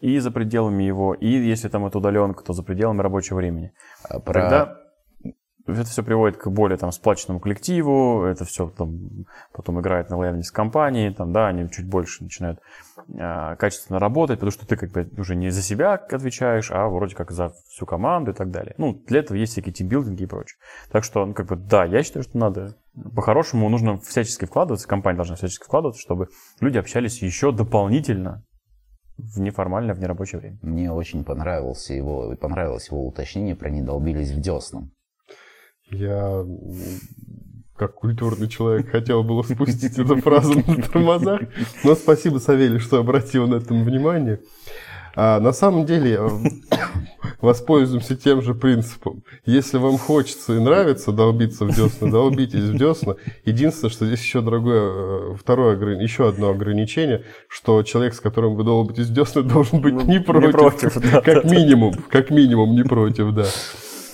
и за пределами его, и если там это удаленка, то за пределами рабочего времени. А Про... Тогда это все приводит к более там сплаченному коллективу, это все там потом играет на лояльность компании, там, да, они чуть больше начинают а, качественно работать, потому что ты как бы уже не за себя отвечаешь, а вроде как за всю команду и так далее. Ну, для этого есть всякие тимбилдинги и прочее. Так что, ну, как бы, да, я считаю, что надо, по-хорошему, нужно всячески вкладываться, компания должна всячески вкладываться, чтобы люди общались еще дополнительно в неформальное, в нерабочее время. Мне очень понравился его, понравилось его уточнение про «не долбились в десном». Я, как культурный человек, хотел было спустить эту фразу на тормозах, но спасибо, Савелий, что обратил на это внимание. А, на самом деле, э, воспользуемся тем же принципом. Если вам хочется и нравится долбиться в десна, долбитесь в десна. Единственное, что здесь еще другое, э, второе, еще одно ограничение, что человек, с которым вы долбитесь в десна, должен быть не против. против, да, как да, да. минимум, как минимум не против, да.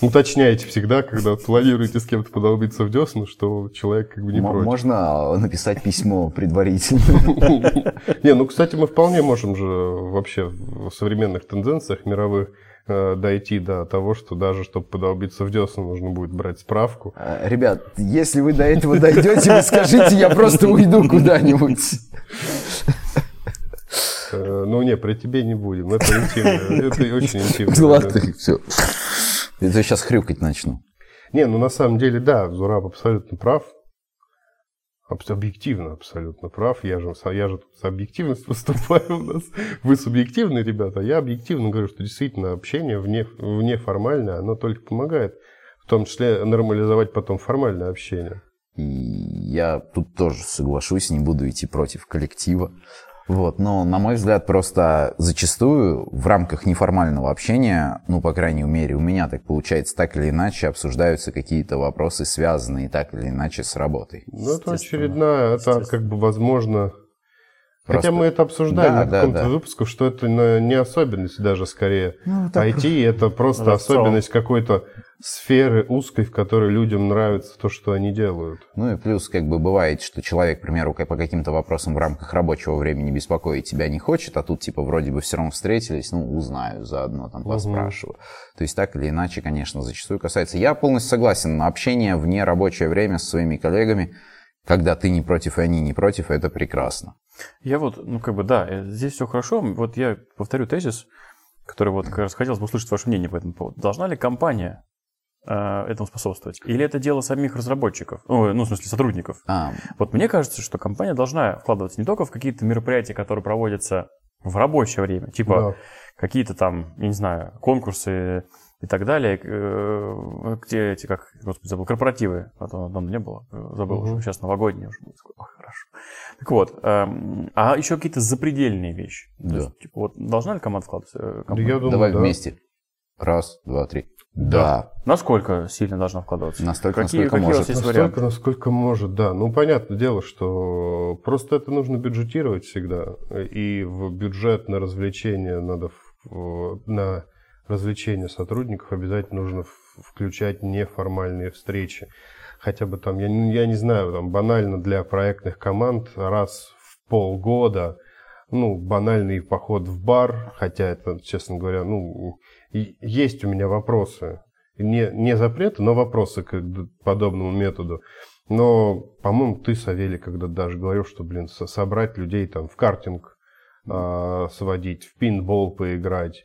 Уточняйте всегда, когда планируете с кем-то подолбиться в десна, что человек как бы не М- против. Можно написать письмо предварительно. Не, ну, кстати, мы вполне можем же вообще в современных тенденциях мировых э, дойти до того, что даже чтобы подолбиться в десна, нужно будет брать справку. А, Ребят, если вы до этого дойдете, вы скажите, я просто уйду куда-нибудь. Э, Ну, не, при тебе не будем. Это интимно. Это очень интимно. Ну ладно, все. Я сейчас хрюкать начну. Не, ну на самом деле, да, Зураб абсолютно прав. Объективно абсолютно прав. Я же, я же с объективностью выступаю у нас. Вы субъективные, ребята. а Я объективно говорю, что действительно общение вне, вне формальное, оно только помогает. В том числе нормализовать потом формальное общение. И я тут тоже соглашусь, не буду идти против коллектива. Вот, но, на мой взгляд, просто зачастую в рамках неформального общения, ну, по крайней мере, у меня так получается, так или иначе обсуждаются какие-то вопросы, связанные так или иначе с работой. Ну, это очередная, это как бы возможно... Просто- Хотя мы это обсуждали Да, на да, каком-то да. выпуске, что это не особенность даже скорее. Ну, так- IT это просто Да, в целом. особенность какой-то сферы узкой, в которой людям нравится то, что они делают. Ну и плюс, как бы бывает, что человек, к примеру, по каким-то вопросам в рамках рабочего времени беспокоить тебя не хочет, а тут типа вроде бы все равно встретились, ну, узнаю заодно, там, поспрашиваю. То есть так или иначе, конечно, зачастую касается. Я полностью согласен, на общение вне рабочее время с своими коллегами, когда ты не против и они не против, это прекрасно. Я вот, ну как бы да, э, здесь все хорошо. Вот я повторю тезис, который вот как раз хотелось бы услышать ваше мнение по этому поводу. Должна ли компания этому способствовать? Или это дело самих разработчиков? Ну, ну в смысле, сотрудников? А, Вот мне кажется, что компания должна вкладываться не только в какие-то мероприятия, которые проводятся в рабочее время, типа Да. какие-то там, я не знаю, конкурсы и так далее, э, где эти, как, господи, забыл, корпоративы, а то давно не было, э, забыл Мгм. уже, сейчас новогодние уже будет. Ой, хорошо. Так вот, эм, а еще какие-то запредельные вещи. То Да. есть, типа, вот должна ли команда вкладываться? э, Да компания? я думаю, давай да. вместе. Раз, два, три. Да. Да. Насколько сильно должна вкладываться? Настолько, Какие, насколько какие у может. вас есть Настолько, варианты? насколько может, да. Ну, понятное дело, что просто это нужно бюджетировать всегда. И в бюджет на развлечения надо... в- На развлечения сотрудников обязательно нужно включать неформальные встречи. Хотя бы там, я, не- я не знаю, там банально для проектных команд раз в полгода, ну, банальный поход в бар, хотя это, честно говоря, ну, есть у меня вопросы. Не, не запреты, но вопросы к подобному методу. Но, по-моему, ты, Савелий, когда даже говорил, что, блин, со- собрать людей там в картинг а, сводить, в пинбол поиграть.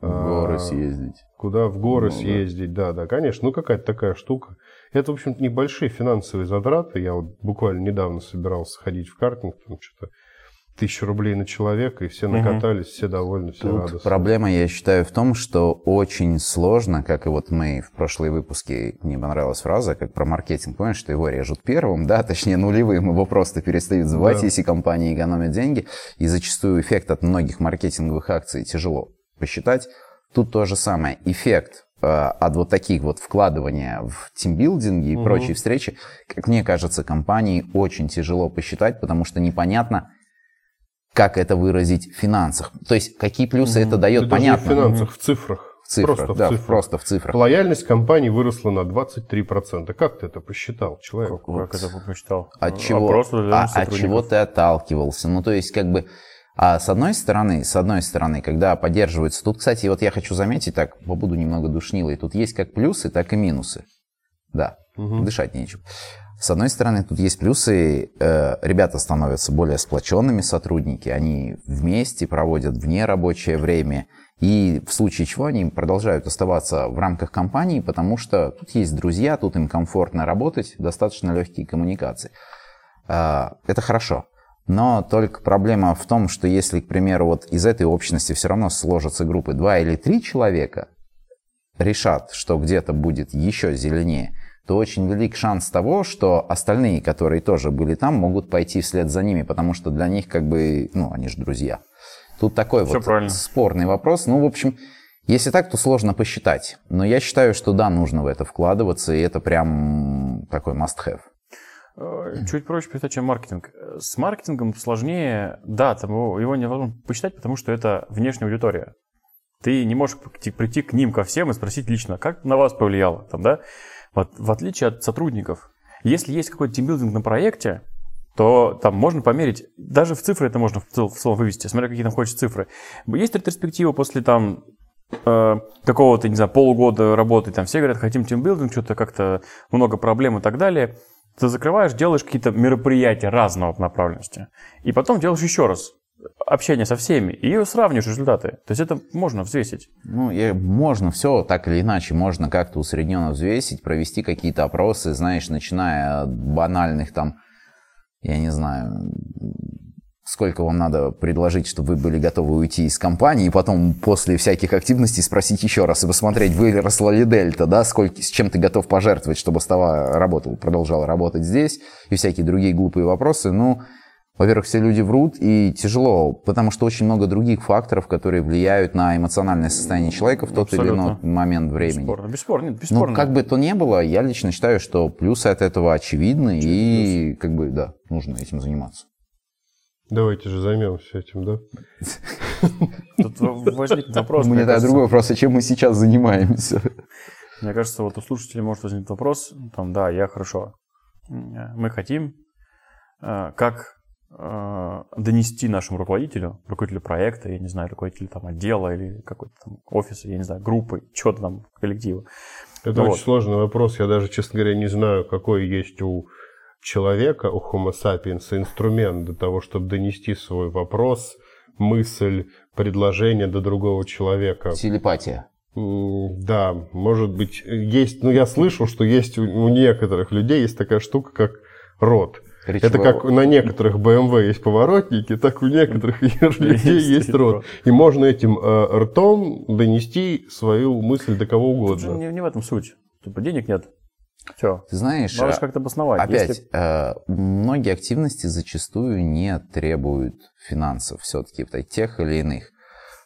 В горы а, съездить. Куда в горы Ну, да. съездить, да. да, конечно. Ну, какая-то такая штука. Это, в общем-то, небольшие финансовые затраты. Я вот буквально недавно собирался ходить в картинг, там что-то тысячу рублей на человека, и все накатались, все довольны, все Тут радостны. проблема, я считаю, в том, что очень сложно, как и вот мы в прошлые выпуске, мне понравилась фраза, как про маркетинг, помнишь, что его режут первым, да, точнее нулевым, его просто перестают звать, Да. если компании экономят деньги, и зачастую эффект от многих маркетинговых акций тяжело посчитать. Тут то же самое, эффект э, от вот таких вот вкладывания в тимбилдинги и Мгм. прочие встречи, как мне кажется, компании очень тяжело посчитать, потому что непонятно, как это выразить в финансах. То есть, какие плюсы это Да дает, даже не понятно. в финансах, в цифрах. В цифрах, Просто в да, цифрах. просто в цифрах. Лояльность компании выросла на 23%. Как ты это посчитал, человек? Как это посчитал? От А чего, просто для а- от чего ты отталкивался? Ну, то есть, как бы, а с одной стороны, с одной стороны, когда поддерживается, тут, кстати, вот я хочу заметить, так, побуду немного душнилой, тут есть как плюсы, так и минусы. Да, Мгм. дышать нечем. С одной стороны, тут есть плюсы, э, ребята становятся более сплоченными сотрудники, они вместе проводят вне рабочее время, и в случае чего они продолжают оставаться в рамках компании, потому что тут есть друзья, тут им комфортно работать, достаточно легкие коммуникации. А, Это хорошо. Но только проблема в том, что если, к примеру, вот из этой общности все равно сложатся группы два или три человека, решат, что где-то будет еще зеленее, то очень велик шанс того, что остальные, которые тоже были там, могут пойти вслед за ними, потому что для них как бы, ну, они же друзья. Тут такой Всё вот правильно. спорный вопрос. Ну, в общем, если так, то сложно посчитать. Но я считаю, что да, нужно в это вкладываться, и это прям такой must-have. Э, Чуть проще посчитать, чем маркетинг. С маркетингом сложнее, да, там его, его невозможно посчитать, потому что это внешняя аудитория. Ты не можешь прийти к ним, ко всем и спросить лично, как на вас повлияло, там, да? Вот, в отличие от сотрудников. Если есть какой-то тимбилдинг на проекте, то там можно померить, даже в цифры это можно в цел- в целом вывести, смотря какие там хочешь цифры. Есть ретроспектива после там э, какого-то, не знаю, полугода работы, там все говорят, хотим тимбилдинг, что-то как-то много проблем и так далее. Ты закрываешь, делаешь какие-то мероприятия разного направленности. И потом делаешь еще раз общение со всеми и сравниваешь результаты. То есть это можно взвесить. Ну, и можно все так или иначе, можно как-то усредненно взвесить, провести какие-то опросы, знаешь, начиная от банальных там, я не знаю, сколько вам надо предложить, чтобы вы были готовы уйти из компании, и потом после всяких активностей спросить еще раз и посмотреть, выросла ли дельта, да, сколько, с чем ты готов пожертвовать, чтобы става работал, продолжал работать здесь, и всякие другие глупые вопросы, ну, во-первых, все люди врут, и тяжело, потому что очень много других факторов, которые влияют на эмоциональное состояние человека в тот или иной Абсолютно. момент времени. Бесспорно. Бесспорно. Нет, Ну, бесспорно. как бы то ни было, я лично считаю, что плюсы от этого очевидны, и как бы, да, нужно этим заниматься. Давайте же займемся этим, да? Тут возникнет вопрос. У мне меня другой вопрос, а чем мы сейчас занимаемся? Мне кажется, вот у слушателей может возникнуть вопрос, там, да, я хорошо, м, мы хотим, э, как э, донести нашему руководителю, руководителю проекта, я не знаю, руководителю там отдела или какой-то там офиса, я не знаю, группы, чего-то там, коллектива. Это Ну очень вот. сложный вопрос. Я даже, честно говоря, не знаю, какой есть у человека, у Homo sapiens, инструмент для того, чтобы донести свой вопрос, мысль, предложение до другого человека. Телепатия. Да, может быть, есть, ну я слышал, что есть у, у некоторых людей есть такая штука, как рот. Речевой... Это как на некоторых BMW есть поворотники, так у некоторых людей есть рот. И можно этим э, ртом донести свою мысль до кого угодно. Не, в этом суть. Типа денег нет. Все. Ты знаешь, Надо как-то обосновать. Опять, Если... э, многие активности зачастую не требуют финансов все-таки, тех или иных.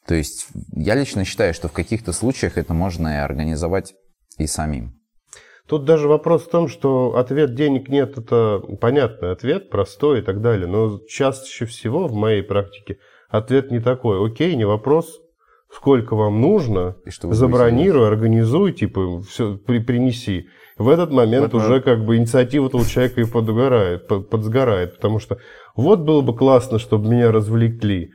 То есть я лично считаю, что в каких-то случаях это можно и организовать и самим. Тут даже вопрос в том, что ответ денег нет, это понятный ответ, простой и так далее. Но чаще всего в моей практике ответ не такой. Окей, не вопрос, сколько вам нужно, забронируй, организуй, типа, все, при, принеси. В этот момент в уже как бы инициатива этого человека и подгорает, под, подсгорает, потому что вот было бы классно, чтобы меня развлекли.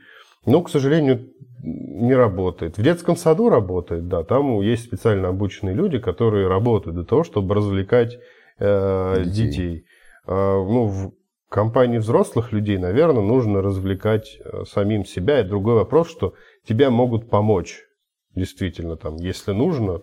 Но, к сожалению, не работает. В детском саду работает, да, там есть специально обученные люди, которые работают для того, чтобы развлекать э, детей. детей. Э, ну, в компании взрослых людей, наверное, нужно развлекать э, самим себя. И другой вопрос, что тебя могут помочь, действительно, там, если нужно.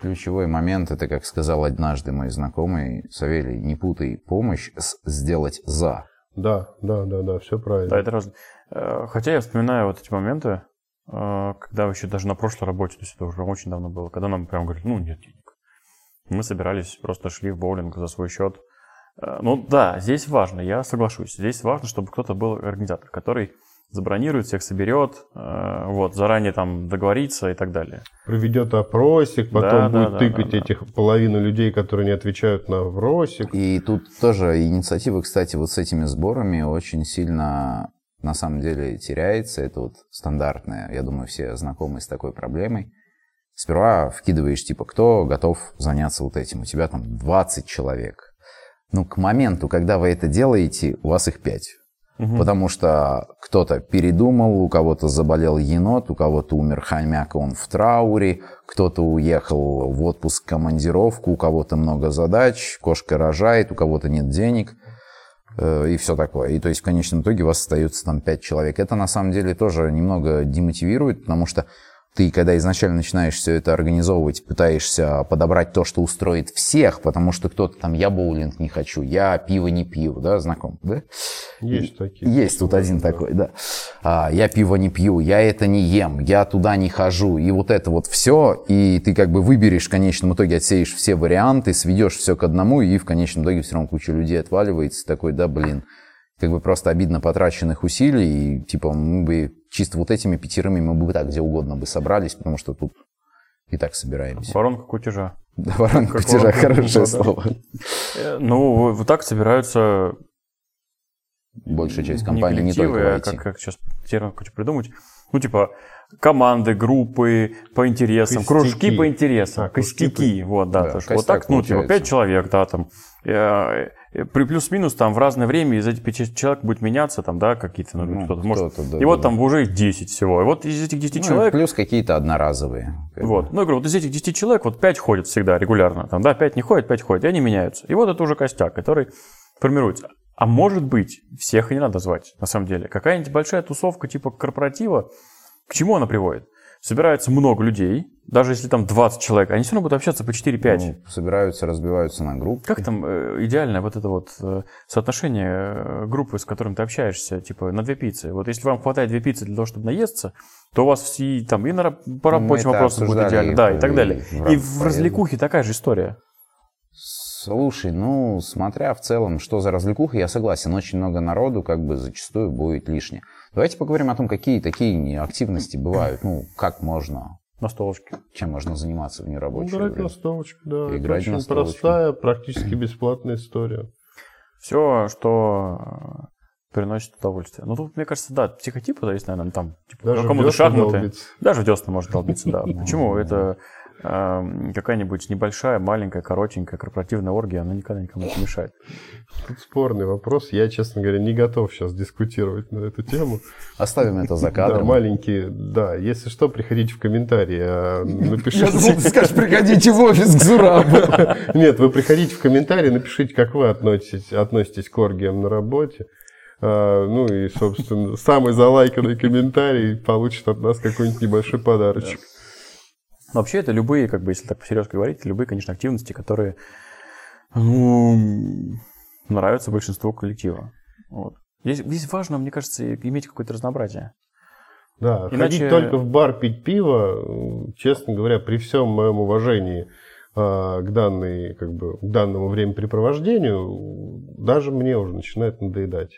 Ключевой момент, это, как сказал однажды мой знакомый Савелий, не путай помощь с сделать за. Да, да, да, да, все правильно. Да, это разно. Э, хотя я вспоминаю вот эти моменты, когда еще даже на прошлой работе, то есть это уже очень давно было, когда нам прям говорили, ну, нет денег. Мы собирались, просто шли в боулинг за свой счет. Э, ну да, здесь важно, я соглашусь. Здесь важно, чтобы кто-то был организатор, который забронирует, всех соберет, вот, заранее там договориться и так далее. Проведет опросик, потом да, будет да, тыкать да, этих да. половину людей, которые не отвечают на опросик. И тут тоже инициатива, кстати, вот с этими сборами очень сильно на самом деле теряется. Это вот стандартная, я думаю, все знакомы с такой проблемой. Сперва вкидываешь, типа, кто готов заняться вот этим. У тебя там 20 человек. Ну, к моменту, когда вы это делаете, у вас их 5. Угу. Потому что кто-то передумал, у кого-то заболел енот, у кого-то умер хомяк, он в трауре, кто-то уехал в отпуск, командировку, у кого-то много задач, кошка рожает, у кого-то нет денег – и все такое. И то есть в конечном итоге у вас остается там 5 человек. Это на самом деле тоже немного демотивирует, потому что ты, когда изначально начинаешь все это организовывать, пытаешься подобрать то, что устроит всех, потому что кто-то там, я боулинг не хочу, я пиво не пью, да, знаком, да? Есть такие. Есть тут один да. такой, да. А, я пиво не пью, я это не ем, я туда не хожу, и вот это вот все, и ты как бы выберешь в конечном итоге, отсеешь все варианты, сведешь все к одному, и в конечном итоге все равно куча людей отваливается, такой, да, блин, как бы просто обидно потраченных усилий, и типа мы бы чисто вот этими пятерыми мы бы так где угодно бы собрались, потому что тут и так собираемся. Воронка кутежа. Да, воронка как кутежа, хорошее слово. Э, ну, вот так собираются большая часть компаний, не, не только а как, как сейчас термин хочу придумать. Ну, типа, команды, группы по интересам, костяки. кружки по интересам, а, костяки. Вот, да. да вот так, ну, типа, пять человек, да, там. Э, Э, при плюс-минус там в разное время из этих пяти человек будет меняться, там, да, какие-то, ну, ну кто-то, может, кто да, и да, вот да. там уже 10 всего. И вот из этих 10 ну, человек... Плюс какие-то одноразовые. Вот, ну, я говорю, вот из этих 10 человек вот 5 ходят всегда регулярно, там, да, 5 не ходят, 5 ходят, и они меняются. И вот это уже костяк, который формируется. А может быть, всех и не надо звать, на самом деле. Какая-нибудь большая тусовка типа корпоратива, к чему она приводит? собирается много людей, даже если там 20 человек, они все равно будут общаться по 4-5. Ну, собираются, разбиваются на группы. Как там э, идеальное вот это вот э, соотношение э, группы, с которым ты общаешься, типа на две пиццы? Вот если вам хватает две пиццы для того, чтобы наесться, то у вас все там и на, по рабочим вопросам будет идеально, да, и так далее. И, и в развлекухе такая же история. Слушай, ну, смотря в целом, что за развлекуха, я согласен, очень много народу как бы зачастую будет лишнее. Давайте поговорим о том, какие такие активности бывают. Ну, как можно на столочке. Чем можно заниматься в нерабочее Играть время? на столочке, да. Играть Это очень столочке. простая, практически бесплатная история. Все, что э, приносит удовольствие. Ну, тут, мне кажется, да, психотипы зависит, наверное, там, типа, Даже кому-то шахматы. Даже в десна может долбиться, да. Почему? Это какая-нибудь небольшая, маленькая, коротенькая корпоративная оргия, она никогда никому не мешает. Тут спорный вопрос. Я, честно говоря, не готов сейчас дискутировать на эту тему. Оставим это за Да, кадром. маленькие, да. Если что, приходите в комментарии, а Я напишите. думал, ты скажешь, приходите в офис к Зурабу. Нет, вы приходите в комментарии, напишите, как вы относитесь, относитесь к оргиям на работе. А, ну и, собственно, самый залайканный комментарий получит от нас какой-нибудь небольшой подарочек. Вообще, это любые, как бы, если так серьезно говорить, любые, конечно, активности, которые ну, нравятся большинству коллектива. Вот. Здесь, здесь важно, мне кажется, иметь какое-то разнообразие. Да, Иначе- ходить только в бар пить пиво, честно говоря, при всем моем уважении а, к, данной, как бы, к данному времяпрепровождению, даже мне уже начинает надоедать.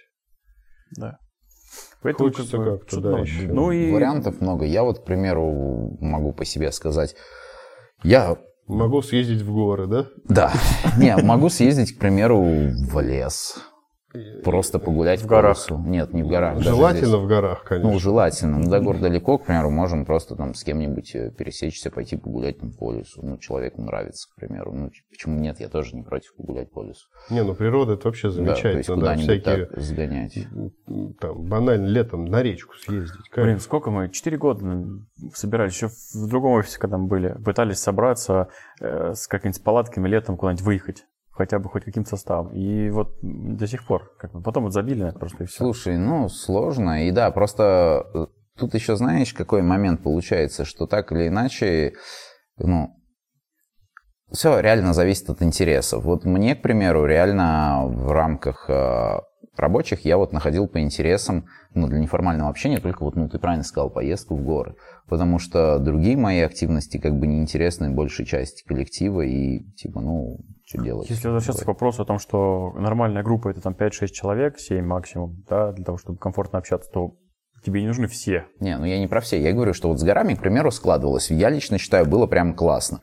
Да. Поэтому Хочется как бы, как-то, что-то да, новое. еще. Ну и Вариантов много. Я вот, к примеру, могу по себе сказать. Я, Могу съездить в горы, да? да, не, могу съездить, к примеру, в лес. Просто погулять В по горах. лесу. Нет, не в горах. Желательно в горах, конечно. Ну, желательно. Ну, до гор далеко, к примеру, можем просто там с кем-нибудь э, пересечься, пойти погулять там, по лесу. Ну, человеку нравится, к примеру. Ну, почему нет? Я тоже не против погулять по лесу. Не, ну природа это вообще Да, то есть замечательно. Да, всякие так сгонять. там банально летом на речку съездить. Как? Блин, сколько мы? Четыре года собирались. Еще в другом офисе, когда мы были, пытались собраться э, с какими-нибудь палатками летом куда-нибудь выехать. Хотя бы хоть каким-то составом. И вот до сих пор. Как бы, потом вот забили на это просто и все. Слушай, ну, сложно. И да, просто э, тут еще знаешь, какой момент получается, что так или иначе, ну, все реально зависит от интересов. Вот мне, к примеру, реально в рамках э, рабочих я вот находил по интересам, ну, для неформального общения только вот, ну, ты правильно сказал, поездку в горы. Потому что другие мои активности как бы неинтересны большей части коллектива и, типа, ну, что делать? Если возвращаться к вопросу о том, что нормальная группа это там 5-6 человек, 7 максимум, да, для того, чтобы комфортно общаться, то тебе не нужны все. Не, ну я не про все. Я говорю, что вот с горами, к примеру, складывалось. Я лично считаю, было прям классно.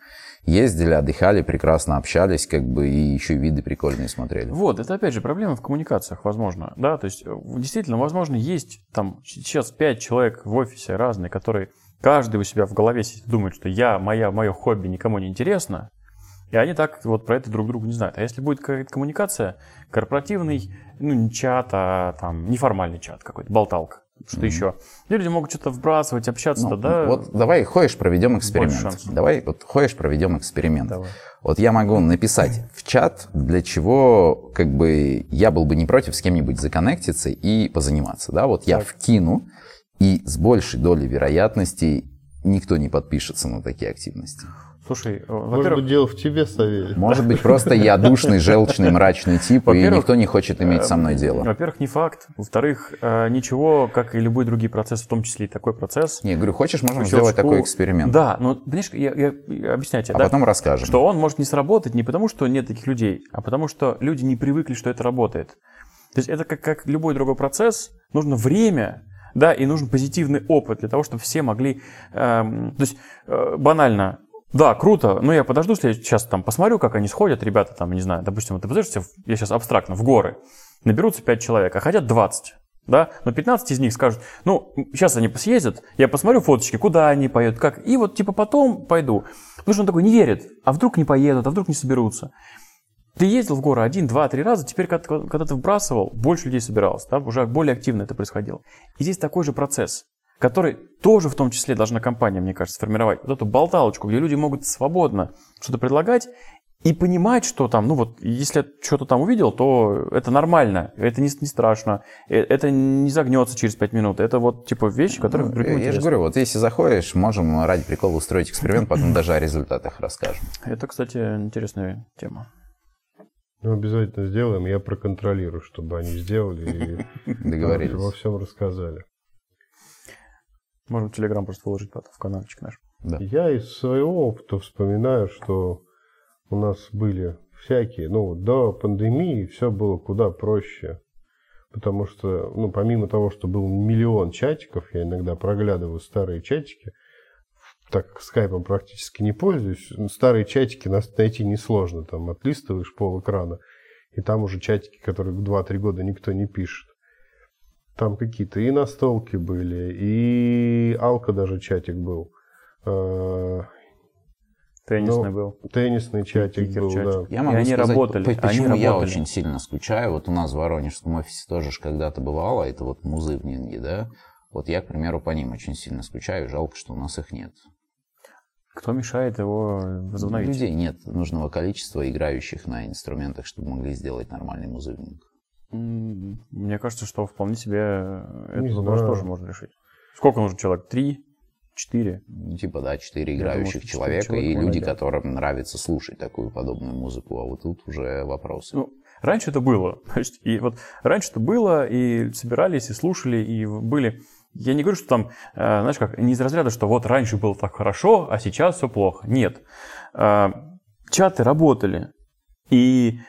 Ездили, отдыхали, прекрасно общались, как бы, и еще виды прикольные смотрели. Вот, это опять же проблема в коммуникациях, возможно, да, то есть э, действительно, возможно, есть там сейчас 5 человек в офисе разные, которые каждый у себя в голове думает, что я, моя, мое хобби никому не интересно, и они так вот про это друг другу не знают. А если будет какая-то коммуникация, корпоративный, ну, не чат, а там неформальный чат какой-то, болталка, что еще. И люди могут что-то вбрасывать, общаться, Ну, да. Вот давай, ходишь, проведем эксперимент. Давай, вот ходишь, проведем эксперимент. Давай. Вот я могу написать в чат, для чего, как бы, я был бы не против с кем-нибудь законнектиться и позаниматься, да, вот я Так. вкину, и с большей долей вероятности никто не подпишется на такие активности. Слушай, э, Может во-первых, быть, дело в тебе, Савелий. Может быть, просто я душный, желчный, мрачный тип, и никто не хочет иметь со мной дело. во-первых, не факт. Во-вторых, э, ничего, как и любой другой процесс, в том числе и такой процесс, Не, говорю, хочешь, можем сделать такой эксперимент. Да, но, понимаешь, я, я- я- объясняю тебе, А да, потом расскажем. что он может не сработать не потому, что нет таких людей, а потому что люди не привыкли, что это работает. То есть это как, как любой другой процесс, нужно время, да, и нужен позитивный опыт для того, чтобы все могли, эм, то есть э, банально, да, круто, но я подожду, если я сейчас там посмотрю, как они сходят, ребята там, не знаю, допустим, ты подождешь, я сейчас абстрактно, в горы, наберутся 5 человек, а хотят 20, да, но 15 из них скажут, ну, сейчас они съездят, я посмотрю фоточки, куда они поедут, как, и вот типа потом пойду. Потому что он такой не верит, а вдруг не поедут, а вдруг не соберутся. Ты ездил в горы один, два, три раза, теперь, когда, когда ты вбрасывал, больше людей собиралось, да, уже более активно это происходило. И здесь такой же процесс, который тоже в том числе должна компания, мне кажется, сформировать. Вот эту болталочку, где люди могут свободно что-то предлагать и понимать, что там, ну вот, если я что-то там увидел, то это нормально, это не, не страшно, э, это не загнется через пять минут. Это вот типа вещи, которые Ну, я, же говорю, вот если заходишь, можем ради прикола устроить эксперимент, потом даже о результатах расскажем. Это, кстати, интересная тема. Ну, обязательно сделаем, я проконтролирую, чтобы они сделали и во всем рассказали. Можем в Телеграм просто выложить потом в каналчик наш. Да. Я из своего опыта вспоминаю, что у нас были всякие, ну, вот до пандемии все было куда проще. Потому что, ну, помимо того, что был миллион чатиков, я иногда проглядываю старые чатики, так как скайпом практически не пользуюсь, старые чатики нас найти несложно, там отлистываешь пол экрана, и там уже чатики, которые 2-3 года никто не пишет. Там какие-то и настолки были, и Алка даже чатик был. Э, Теннисный Ну, был. Теннисный чатик был, Кикер-чатик. да. Я могу они сказать, работали, по- они почему я работали. очень сильно скучаю. Вот у нас в Воронежском офисе тоже ж когда-то бывало, это вот музы в Нинге, да. Вот я, к примеру, по ним очень сильно скучаю, жалко, что у нас их нет. Кто мешает его возобновить? Людей нет нужного количества играющих на инструментах, чтобы могли сделать нормальный музыкник. Мне кажется, что вполне себе этот Не вопрос тоже можно решить. Сколько нужно человек? Три? Четыре? Ну, Типа, да, четыре думаю, играющих что человека человек и люди, найдем. которым нравится слушать такую подобную музыку, а вот тут уже вопросы. Ну, раньше это было. То есть, и вот раньше это было, и собирались, и слушали, и были... Я не говорю, что там, э, знаешь как, не из разряда, что вот раньше было так хорошо, а сейчас все плохо. Нет. Э, Чаты работали. И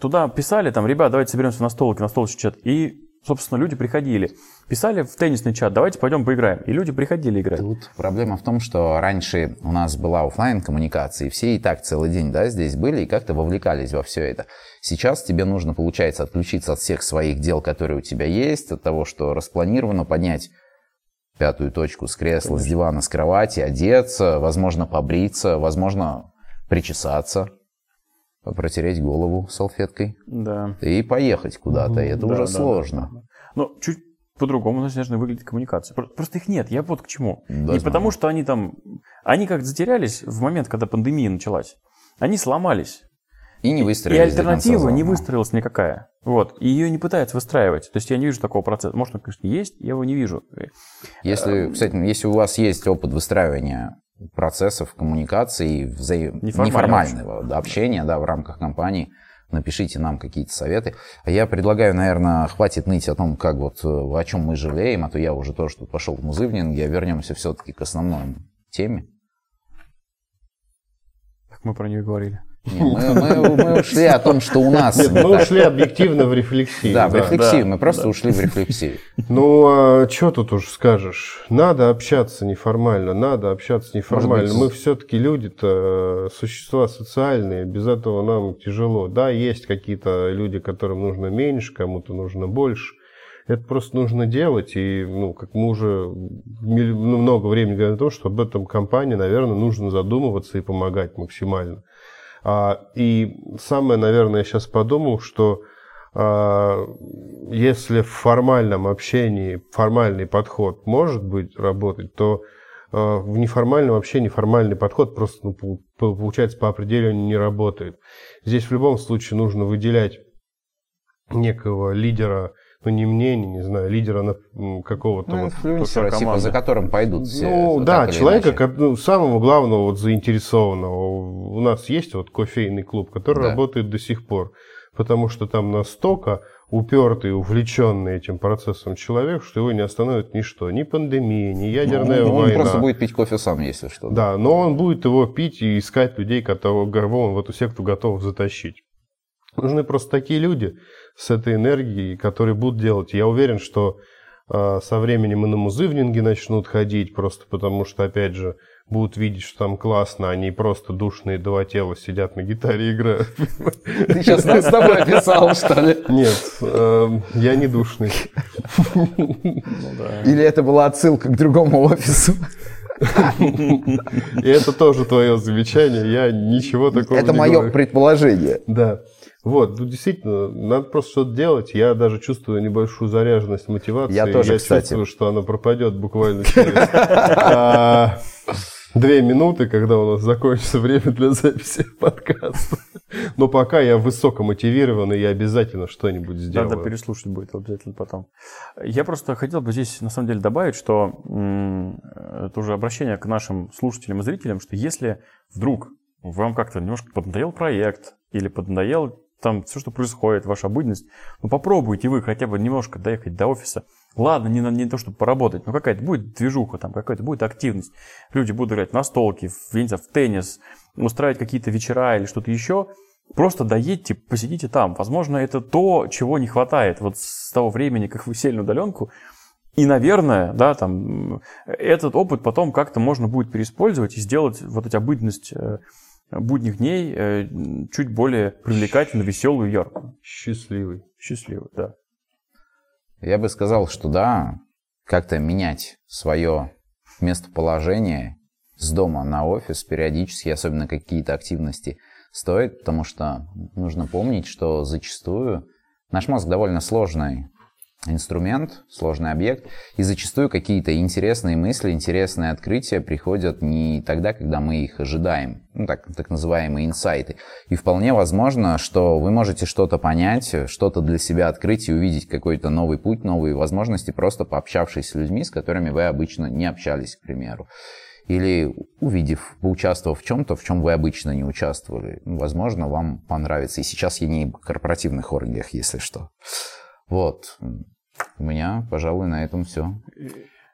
туда писали, там, ребят, давайте соберемся на столке, на столочный чат. И, собственно, люди приходили. Писали в теннисный чат, давайте пойдем поиграем. И люди приходили играть. Тут проблема в том, что раньше у нас была оффлайн коммуникация, и все и так целый день да, здесь были и как-то вовлекались во все это. Сейчас тебе нужно, получается, отключиться от всех своих дел, которые у тебя есть, от того, что распланировано, поднять пятую точку с кресла, с дивана, с кровати, одеться, возможно, побриться, возможно, причесаться, протереть голову салфеткой Да. и поехать куда-то. И это Да, уже да, сложно. да, да. Ну, чуть по-другому, наверное, выглядит коммуникация. Про- Просто их нет. Я вот к чему. Да, не знаю. потому, что они там... Они как затерялись в момент, когда пандемия началась. Они сломались. И не И выстроились конца альтернатива не выстроилась никакая. Вот. И ее не пытаются выстраивать. То есть я не вижу такого процесса. Может, он, конечно, есть, я его не вижу. Если, кстати, если у вас есть опыт выстраивания процессов коммуникации, взаим... Неформального да, общения да, в рамках компании, напишите нам какие-то советы. А я предлагаю, наверное, хватит ныть о том, как вот, э, о чем мы жалеем, а то я уже тоже тут пошел в музывнинг, а вернемся все-таки к основной теме. Так мы про нее говорили. Не, мы, мы- мы ушли о том, что у нас... Нет, мы ушли объективно в рефлексию. Да, в рефлексию, да, мы просто да. ушли в рефлексию. Ну, а что тут уж скажешь? Надо общаться неформально, надо общаться неформально. Быть, Мы все-таки люди-то, э, существа социальные, без этого нам тяжело. Да, есть какие-то люди, которым нужно меньше, кому-то нужно больше. Это просто нужно делать, и, ну, как мы уже ну, много времени говорим о том, что об этом компании, наверное, нужно задумываться и помогать максимально. А, и самое, наверное, я сейчас подумал, что а, если в формальном общении формальный подход может быть работать, то а, в неформальном общении формальный подход просто, ну, пол- по- получается, по определению не работает. Здесь в любом случае нужно выделять некого лидера, ну, не мнения, не знаю, лидера какого-то Ну, вот инфлюенсера, типа, за которым пойдут все. ну так да, человека, ко- ну, самого главного вот заинтересованного. У нас есть вот кофейный клуб, который Да. работает до сих пор, потому что там настолько упертый, увлеченный этим процессом человек, что его не остановит ничто, ни пандемия, ни ядерная Ну, он война. просто будет пить кофе сам, если что. Да, но он будет его пить и искать людей, которого он в эту секту готов затащить. Нужны просто такие люди с этой энергией, которые будут делать. Я уверен, что э, со временем и на музывнинги начнут ходить, просто потому что, опять же, будут видеть, что там классно, они просто душные два тела сидят на гитаре и играют. Ты сейчас с тобой описал, что ли? Нет, э, я не душный. Или это была отсылка к другому офису? И это тоже твое замечание, я ничего такого Это не мое говорю. предположение. Да. Вот, ну действительно, надо просто что-то делать. Я даже чувствую небольшую заряженность мотивации. Я тоже, кстати. чувствую, что она пропадет буквально через а, две минуты, когда у нас закончится время для записи подкаста. Но пока я высоко мотивирован, и я обязательно что-нибудь сделаю. Надо переслушать будет обязательно потом. Я просто хотел бы здесь на самом деле добавить, что это уже обращение к нашим слушателям и зрителям, что если вдруг вам как-то немножко поднадоел проект или поднадоел там все, что происходит, ваша обыденность, ну попробуйте вы хотя бы немножко доехать до офиса. Ладно, не, на- не то, чтобы поработать, но какая-то будет движуха, там какая-то будет активность. Люди будут играть на столке, в, не знаю, в теннис, устраивать какие-то вечера или что-то еще. Просто доедьте, посидите там. Возможно, это то, чего не хватает вот с того времени, как вы сели на удаленку. И, наверное, да, там, этот опыт потом как-то можно будет переиспользовать и сделать вот эти обыденность э, будних дней э, чуть более привлекательную, веселую, яркую. Счастливый. Счастливую, да. Я бы сказал, что да, как-то менять свое местоположение, с дома на офис периодически, особенно какие-то активности стоит, потому что нужно помнить, что зачастую наш мозг довольно сложный инструмент, сложный объект, и зачастую какие-то интересные мысли, интересные открытия приходят не тогда, когда мы их ожидаем, ну, так, так называемые инсайты. И вполне возможно, что вы можете что-то понять, что-то для себя открыть и увидеть какой-то новый путь, новые возможности, просто пообщавшись с людьми, с которыми вы обычно не общались, к примеру. Или увидев, поучаствовав в чем-то, в чем вы обычно не участвовали. Возможно, вам понравится. И сейчас я не в корпоративных оргиях, если что. Вот. У меня, пожалуй, на этом все.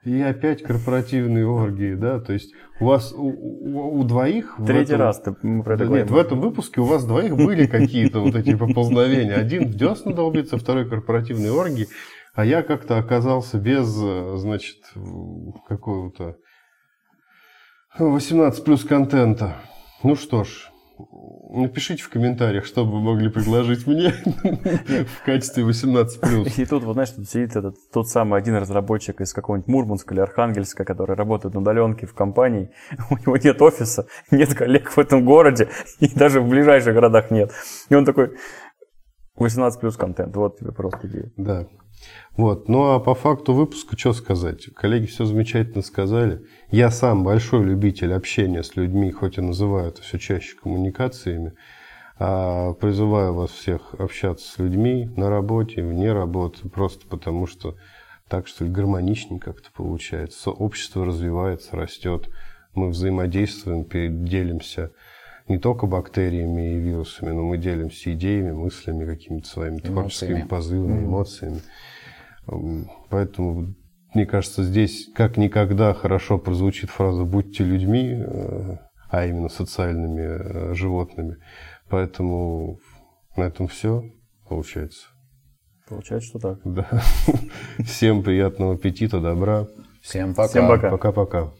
И опять корпоративные оргии, да, то есть у вас у, у, у двоих... Третий этом, раз ты про это да Нет, в этом выпуске у вас двоих были какие-то вот эти поползновения. Один в десна долбится, второй корпоративные оргии, а я как-то оказался без, значит, какого-то 18 плюс контента. Ну что ж, Напишите в комментариях, что вы могли предложить мне в качестве 18+. И тут, вот знаешь, тут сидит этот, тот самый один разработчик из какого-нибудь Мурманска или Архангельска, который работает на удаленке в компании. У него нет офиса, нет коллег в этом городе, и даже в ближайших городах нет. И он такой, 18 плюс контент, вот тебе просто идея. Да. Вот. Ну а по факту выпуска что сказать? Коллеги все замечательно сказали. Я сам большой любитель общения с людьми, хоть и называю это все чаще коммуникациями. А призываю вас всех общаться с людьми на работе, вне работы, просто потому что так, что ли, гармоничнее как-то получается. Общество развивается, растет. Мы взаимодействуем, делимся не только бактериями и вирусами, но мы делимся идеями, мыслями, какими-то своими творческими позывами, эмоциями. Поэтому, мне кажется, здесь как никогда хорошо прозвучит фраза «будьте людьми», э, а именно социальными э, животными. Поэтому на этом все получается. Получается, что так. Да. Всем приятного аппетита, добра. Всем пока. Всем пока. Пока-пока.